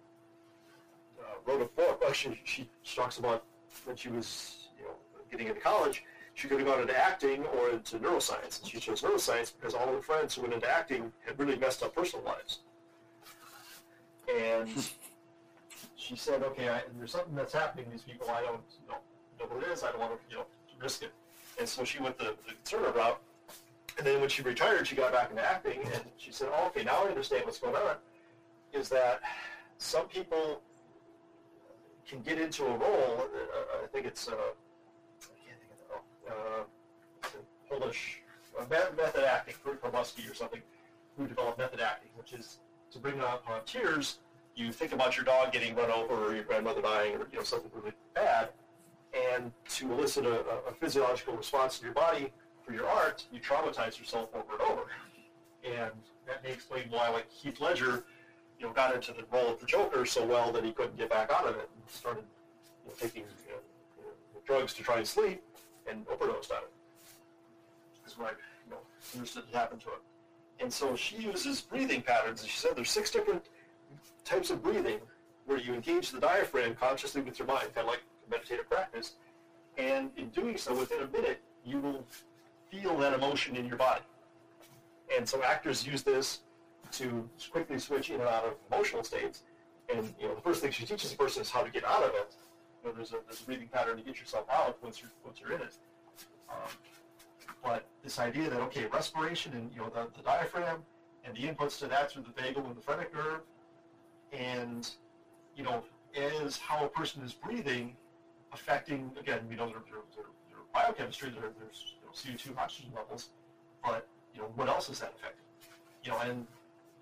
[SPEAKER 2] uh, wrote a book. Actually, she, she talks about when she was you know, getting into college, she could have gone into acting or into neuroscience. And she chose neuroscience because all of her friends who went into acting had really messed up personal lives. And she said, okay, I, there's something that's happening to these people. I don't know, know what it is. I don't want to, you know, risk it. And so she went the, the conservative route. And then when she retired, she got back into acting, and she said, oh, okay, now I understand what's going on, is that some people can get into a role, uh, I think it's, uh, I can't think of the, uh, Polish, uh, method acting, Kurt Kowalski or something, who developed method acting, which is to bring on, on tears, you think about your dog getting run over or your grandmother dying or you know something really bad, and to elicit a, a physiological response in your body for your art, you traumatize yourself over and over. And that may explain why, like Heath Ledger, you know, got into the role of the Joker so well that he couldn't get back out of it and started you know, taking you know, drugs to try and sleep and overdosed on it. Is I you know, understood happened to him. And so she uses breathing patterns. And she said there's six different types of breathing where you engage the diaphragm consciously with your mind, kind of like meditative practice. And in doing so, within a minute, you will feel that emotion in your body. And so actors use this to quickly switch in and out of emotional states. And you know, the first thing she teaches a person is how to get out of it. You know, there's a, there's a breathing pattern to get yourself out once you're once you're in it. Um, But this idea that okay, respiration and you know the, the diaphragm and the inputs to that through the vagal and the phrenic nerve, and you know as how a person is breathing, affecting again you know their, their, their, their biochemistry, their, their you know, CO2 oxygen levels, but you know what else is that affecting? You know and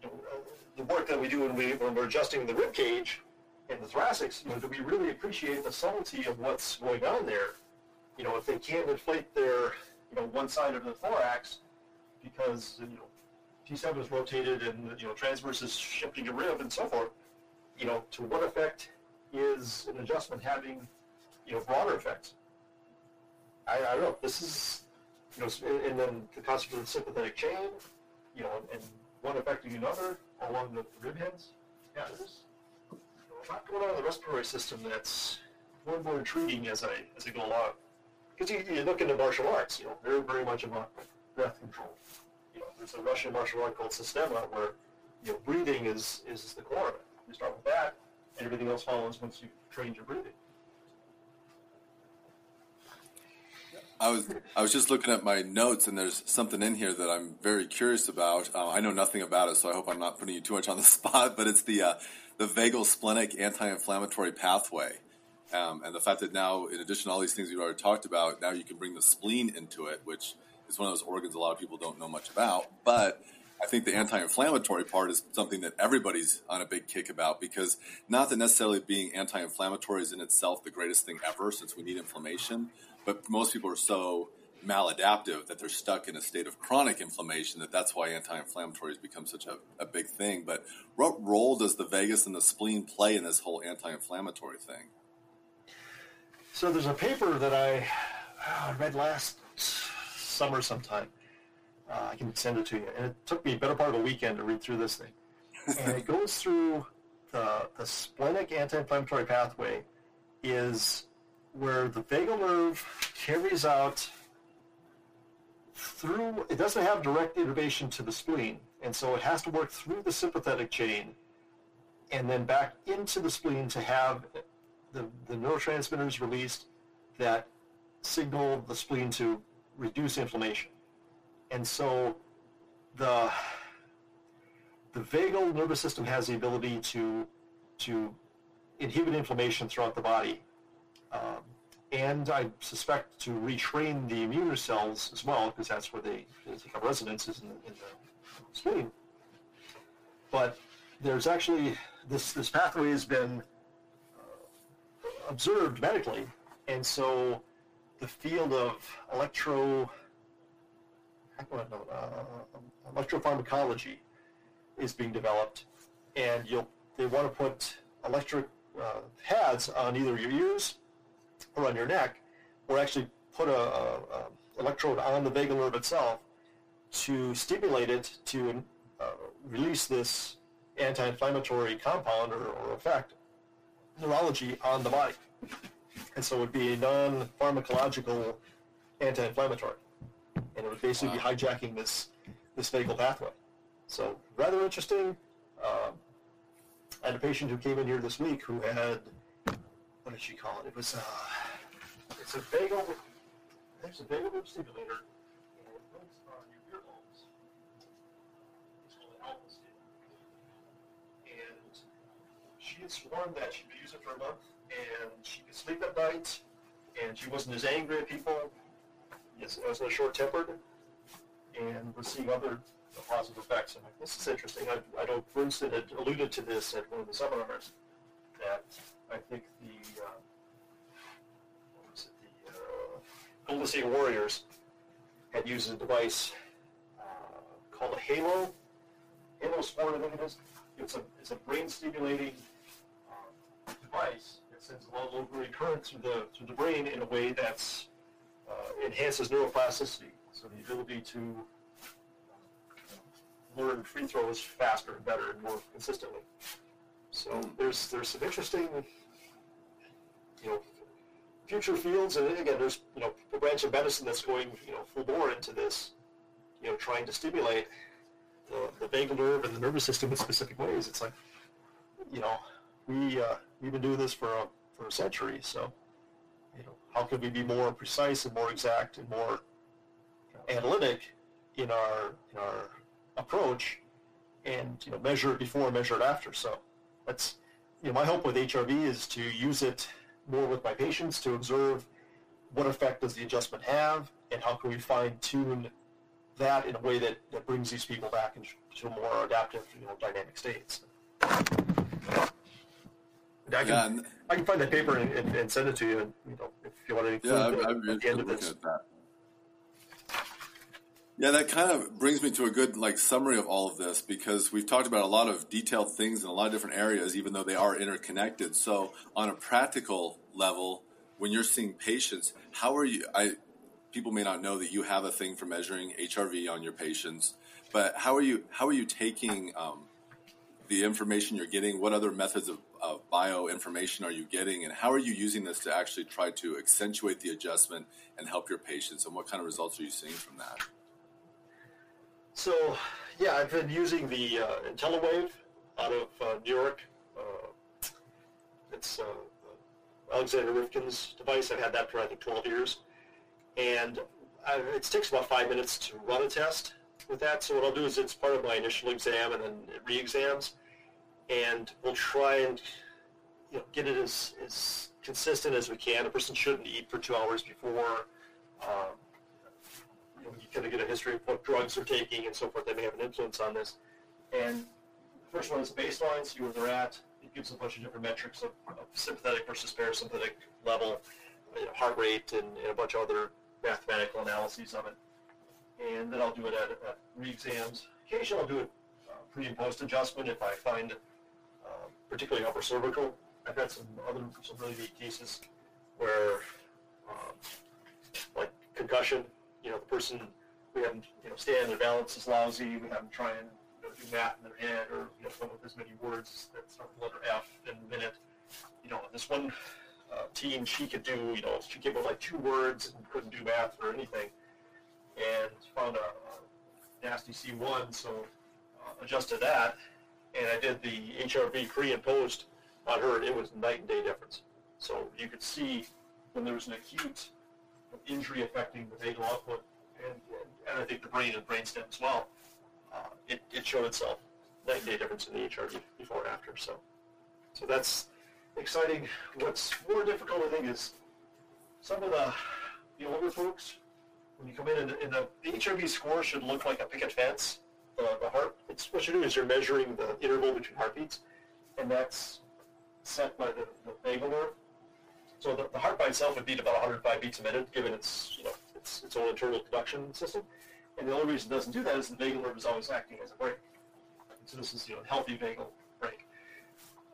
[SPEAKER 2] you know, uh, the work that we do when, we, when we're adjusting the rib cage and the thoracics, you know, do we really appreciate the subtlety of what's going on there? You know, if they can't inflate their, you know, one side of the thorax because, you know, T7 is rotated and, you know, transverse is shifting a rib and so forth, you know, to what effect is an adjustment having, you know, broader effects? I, I don't know. This is, you know, and then the concept of the sympathetic chain, you know, and one affecting another along the rib heads. Yeah, there's a lot going on in the respiratory system that's more and more intriguing as I as I go along. Because you, you look into martial arts, you know, they're very much about breath control. You know, there's a Russian martial art called Systema where you know breathing is is the core of it. You start with that, and everything else follows once you train your breathing.
[SPEAKER 1] I was I was just looking at my notes, and there's something in here that I'm very curious about. Uh, I know nothing about it, so I hope I'm not putting you too much on the *laughs* spot. But it's the uh, the vagal splenic anti-inflammatory pathway, um, and the fact that now, in addition to all these things we've already talked about, now you can bring the spleen into it, which is one of those organs a lot of people don't know much about. But I think the anti-inflammatory part is something that everybody's on a big kick about because not that necessarily being anti-inflammatory is in itself the greatest thing ever, since we need inflammation but most people are so maladaptive that they're stuck in a state of chronic inflammation that that's why anti-inflammatories become such a, a big thing but what role does the vagus and the spleen play in this whole anti-inflammatory thing
[SPEAKER 2] so there's a paper that i uh, read last summer sometime. Uh, i can send it to you. And it took me a better part of a weekend to read through this thing. *laughs* And it goes through the, the splenic anti-inflammatory pathway is where the vagal nerve carries out through, it doesn't have direct innervation to the spleen, and so it has to work through the sympathetic chain and then back into the spleen to have the, the neurotransmitters released that signal the spleen to reduce inflammation. And so the, the vagal nervous system has the ability to, to inhibit inflammation throughout the body um, and I suspect to retrain the immune cells as well, because that's where they, they take up residences in, in the spleen. But there's actually, this, this pathway has been observed medically, and so the field of electro, uh, electropharmacology is being developed, and you'll, they want to put electric uh, pads on either your ears or on your neck, or actually put a, a, a electrode on the vagal nerve itself to stimulate it to uh, release this anti-inflammatory compound or, or, effect, neurology on the body. And so it would be a non-pharmacological anti-inflammatory. And it would basically wow. be hijacking this, this vagal pathway. So rather interesting. Um, I had a patient who came in here this week who had what did she call it? It was uh, it's a vagal. There's a vagal loop stimulator, and it works on your ear lobes. It's called an alpha and she had sworn that she would use it for a month, and she could sleep at night, and she wasn't as angry at people. Yes, wasn't as short-tempered, and was seeing other positive effects. I'm like, this is interesting. I, I know Bruce had alluded to this at one of the seminars that I think the uh, what was it? The uh, Golden State Warriors had used a device uh, called a Halo. Halo Sport, I think it is. It's a it's a brain stimulating device that sends a low grade current through the through the brain in a way that's uh, enhances neuroplasticity. So the ability to learn free throws faster and better and more consistently. So there's there's some interesting you know, future fields, and again, there's you know a branch of medicine that's going you know full bore into this, you know, trying to stimulate the, the vagal nerve and the nervous system in specific ways. It's like, you know, we uh, we've been doing this for a, for a century, so you know, how can we be more precise and more exact and more uh, analytic in our in our approach, and you know measure it before, measure it after. So that's you know my hope with HRV is to use it more with my patients to observe what effect does the adjustment have, and how can we fine tune that in a way that, that brings these people back into more adaptive, you know, dynamic states. I can, yeah, and, I can find that paper and, and, and, send it to you, and, you know, if you want to
[SPEAKER 1] yeah,
[SPEAKER 2] it
[SPEAKER 1] I'm, at the end of this. At that. Yeah, that kind of brings me to a good like summary of all of this because we've talked about a lot of detailed things in a lot of different areas, even though they are interconnected. So, on a practical level, when you're seeing patients, how are you? I people may not know that you have a thing for measuring HRV on your patients, but how are you? How are you taking um, the information you're getting? What other methods of, of bio information are you getting, and how are you using this to actually try to accentuate the adjustment and help your patients? And what kind of results are you seeing from that?
[SPEAKER 2] So, yeah, I've been using the uh, Intellewave out of uh, New York. Uh, it's uh, Alexander Riftine's device. I've had that for I think 12 years, and I, it takes about five minutes to run a test with that. So what I'll do is it's part of my initial exam and then re-exams, and we'll try and you know, get it as, as consistent as we can. A person shouldn't eat for two hours before. Um, you, know, you kind of get a history of what drugs they're taking and so forth that may have an influence on this. And the first one is baseline, see where they're at. It gives a bunch of different metrics of, of sympathetic versus parasympathetic level, you know, heart rate, and, and, a bunch of other mathematical analyses of it. And then I'll do it at, at re-exams. Occasionally I'll do it uh, pre and post adjustment if I find particularly upper cervical. I've had some other some really neat cases where um, like concussion, you know, the person we have you know stand, their balance is lousy, we have them try and you know, do math in their head or you know come up with as many words that start with the letter F in a minute. You know, this one uh, teen, she could do, you know, she came up with like two words and couldn't do math or anything, and found a, a nasty C1, so uh, adjusted that, and I did the HRV pre and post on her. It was night and day difference. So you could see when there was an acute injury affecting the vagal output and, and, I think the brain and brainstem as well, uh, it, it showed itself night and day difference in the HRV before and after. So, so that's exciting. What's more difficult, I think, is some of the, the older folks, when you come in, and, and the, the HRV score should look like a picket fence. Uh, the heart, it's, what you do is you're measuring the interval between heartbeats, and that's set by the, the vagal nerve. So the, the, heart by itself would beat about 105 beats a minute, given its, you know, its, its own internal conduction system. And the only reason it doesn't do that is the vagal nerve is always acting as a brake. So this is, you know, healthy vagal brake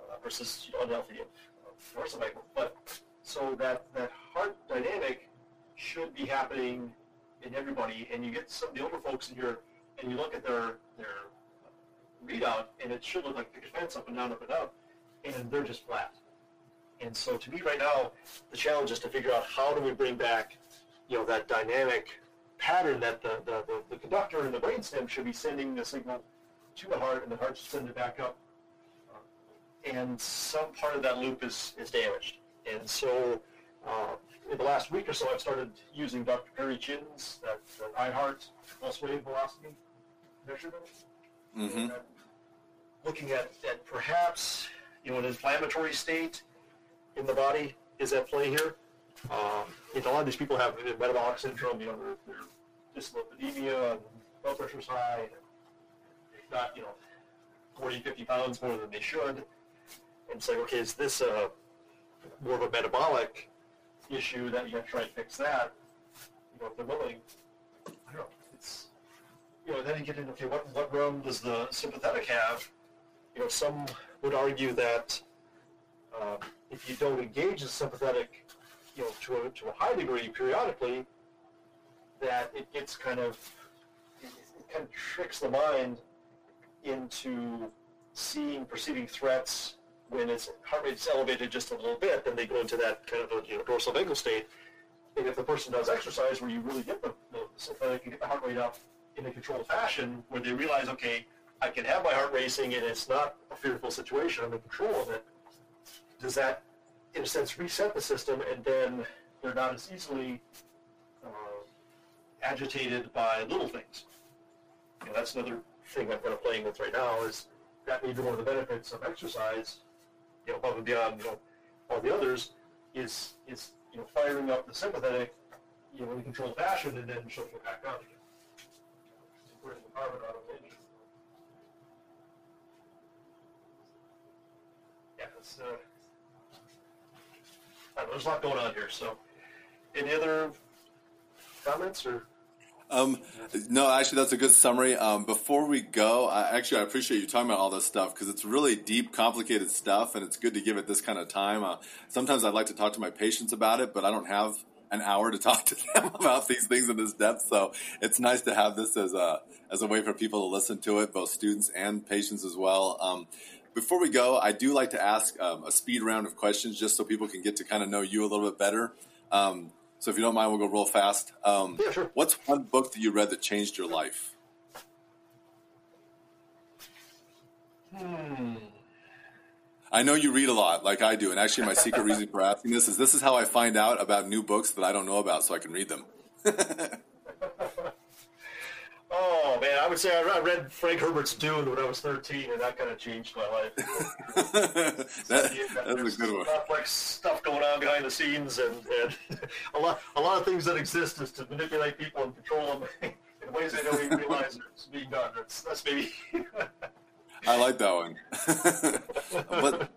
[SPEAKER 2] uh, versus you know, unhealthy uh, dorsal vagal. But so that, that heart dynamic should be happening in everybody, and you get some of the older folks in here, and you look at their their readout, and it should look like the fence up and down, up and down, and they're just flat. And so to me right now, the challenge is to figure out how do we bring back, you know, that dynamic pattern that the, the, the, the conductor in the brainstem should be sending the signal to the heart and the heart should send it back up. And some part of that loop is, is damaged. And so uh, in the last week or so, I've started using Dr. Perry Chin's that, that iHeart pulse wave velocity measurement. Mm-hmm. Looking at, at perhaps you know an inflammatory state in the body is at play here. Um, you know, a lot of these people have metabolic syndrome, you know, they're, they're dyslipidemia, and blood pressure's high, and got, you know, 40, 50 pounds more than they should. And it's like, okay, is this a, more of a metabolic issue that you have to try and fix that? You know, if they're willing, I don't know, you know, then you get into, okay, what, what room does the sympathetic have? You know, some would argue that uh, if you don't engage the sympathetic, you know, to a, to a high degree periodically, that it gets kind of, it, it kind of tricks the mind into seeing, perceiving threats when its heart rate is elevated just a little bit, then they go into that kind of a you know, dorsal vagal state. And if the person does exercise where you really get the, the sympathetic and get the heart rate up in a controlled fashion, where they realize, okay, I can have my heart racing and it's not a fearful situation, I'm in control of it, does that, in a sense, reset the system and then they're not as easily uh, agitated by little things. And that's another thing I'm kind of playing with right now is that may be one of the benefits of exercise, you know, above and beyond, you know, all the others, is is you know firing up the sympathetic, you know, in a controlled fashion, and then it back down again. Where's the carbon out of? Yeah, it's, uh, there's a lot going on here. So, any other comments or?
[SPEAKER 1] Um, no, actually, that's a good summary. Um, before we go, I, actually, I appreciate you talking about all this stuff because it's really deep, complicated stuff, and it's good to give it this kind of time. Uh, sometimes I'd like to talk to my patients about it, but I don't have an hour to talk to *laughs* them about these things in this depth. So it's nice to have this as a as a way for people to listen to it, both students and patients as well. Um, before we go, I do like to ask um, a speed round of questions just so people can get to kind of know you a little bit better. Um, so if you don't mind, we'll go real fast. Um,
[SPEAKER 2] Yeah, sure.
[SPEAKER 1] What's one book that you read that changed your life?
[SPEAKER 2] Hmm.
[SPEAKER 1] I know you read a lot, like I do, and actually, my secret reason for asking this is this is how I find out about new books that I don't know about, so I can read them. *laughs*
[SPEAKER 2] Oh man, I would say I read Frank Herbert's Dune when I was 13, and that kind of changed my life. *laughs*
[SPEAKER 1] that,
[SPEAKER 2] Yeah, there's
[SPEAKER 1] a good one.
[SPEAKER 2] Complex stuff going on behind the scenes, and, and *laughs* a lot a lot of things that exist is to manipulate people and control them in ways they don't even realize it's being done. That's that's maybe.
[SPEAKER 1] I like that one. *laughs* but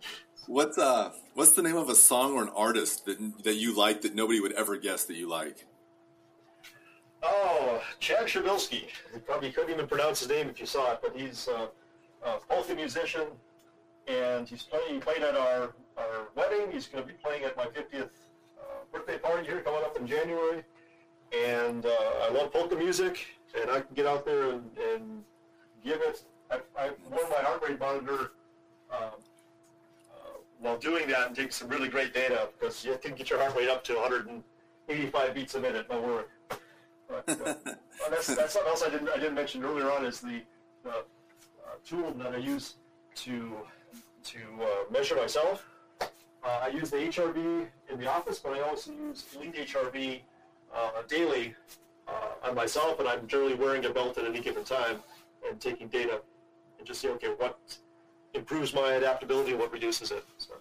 [SPEAKER 1] what's uh what's the name of a song or an artist that that you like that nobody would ever guess that you like?
[SPEAKER 2] Oh, Chad Shabilsky. You probably couldn't even pronounce his name if you saw it, but he's uh, uh, musician and he's playing. He played at our, our wedding. He's going to be playing at my 50th uh, birthday party here coming up in January. And uh, I love polka music, and I can get out there and, and give it. I, I wore my heart rate monitor um, uh, while doing that and take some really great data because you can get your heart rate up to 185 beats a minute. No worry. But, uh, *laughs* that's, that's something else I didn't I didn't mention earlier on is the, the uh, tool that I use to to uh, measure myself. Uh, I use the HRV in the office, but I also use Elite HRV uh, daily uh, on myself, and I'm generally wearing a belt at any given time and taking data and just see okay what improves my adaptability and what reduces it. So.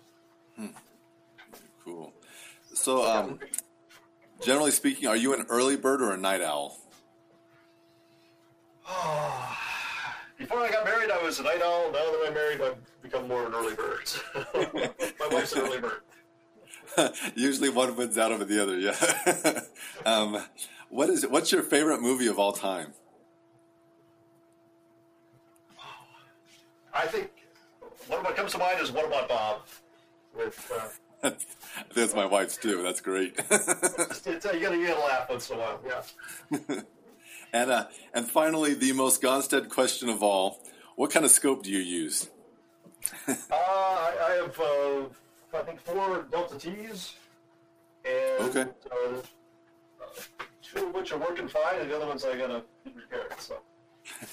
[SPEAKER 1] Cool. So, um, generally speaking, are you an early bird or a night owl? *sighs*
[SPEAKER 2] Before I got married, I was a night owl. Now that I'm married, I've become more of an early bird. *laughs* My wife's an early bird. *laughs*
[SPEAKER 1] Usually, one wins out over the other. Yeah. *laughs* um, what is What's your favorite movie of all time?
[SPEAKER 2] I think one what comes to mind is What About Bob? With uh, *laughs*
[SPEAKER 1] That's my wife's too. That's great.
[SPEAKER 2] it's, it's, you gotta get a laugh once in a while. Yeah. *laughs*
[SPEAKER 1] and uh, and finally, the most Gonstead question of all: What kind of scope do you use? *laughs*
[SPEAKER 2] Uh, I, I have uh, I think four Delta T's, and
[SPEAKER 1] Okay.
[SPEAKER 2] uh, uh, two of which are working fine, and the other ones I gotta repair. So.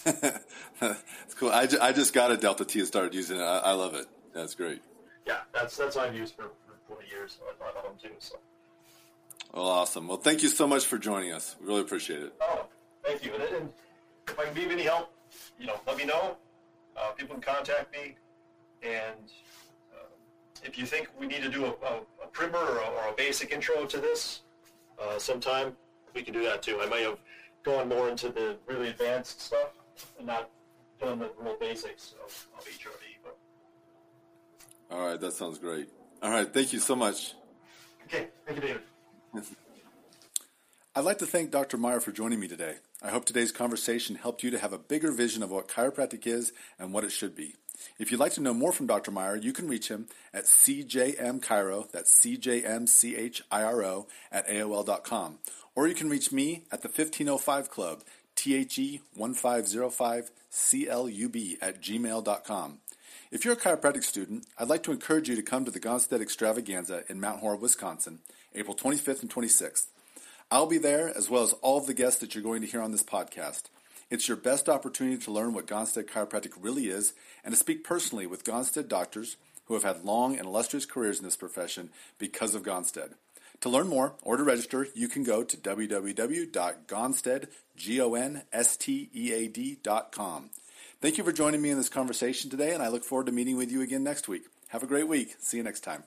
[SPEAKER 2] *laughs*
[SPEAKER 1] It's cool. I, ju- I just got a Delta T and started using it. I, I love it. That's great.
[SPEAKER 2] Yeah, that's that's what I've used for, for 20 years. I love them too. So.
[SPEAKER 1] Well, awesome. Well, thank you so much for joining us. We really appreciate it.
[SPEAKER 2] Oh, thank you. And, and if I can be of any help, you know, let me know. Uh, people can contact me. And uh, if you think we need to do a, a, a primer or a, or a basic intro to this uh, sometime, we can do that too. I may have gone more into the really advanced stuff and not done the real basics of, of HRV. But
[SPEAKER 1] All right. That sounds great. All right. Thank you so much.
[SPEAKER 2] okay, thank you, David.
[SPEAKER 1] I'd like to thank Dr. Meyer for joining me today. I hope today's conversation helped you to have a bigger vision of what chiropractic is and what it should be. If you'd like to know more from Dr. Meyer, you can reach him at cjmchiro, that's C-J-M-C-H-I-R-O, at AOL.com. Or you can reach me at the 1505 Club, E THE1505CLUB at gmail.com. If you're a chiropractic student, I'd like to encourage you to come to the Gonstead Extravaganza in Mount Horeb, Wisconsin, April 25th and 26th. I'll be there as well as all of the guests that you're going to hear on this podcast. It's your best opportunity to learn what Gonstead chiropractic really is and to speak personally with Gonstead doctors who have had long and illustrious careers in this profession because of Gonstead. To learn more or to register, you can go to www.gonstead.com. Thank you for joining me in this conversation today, and I look forward to meeting with you again next week. Have a great week. See you next time.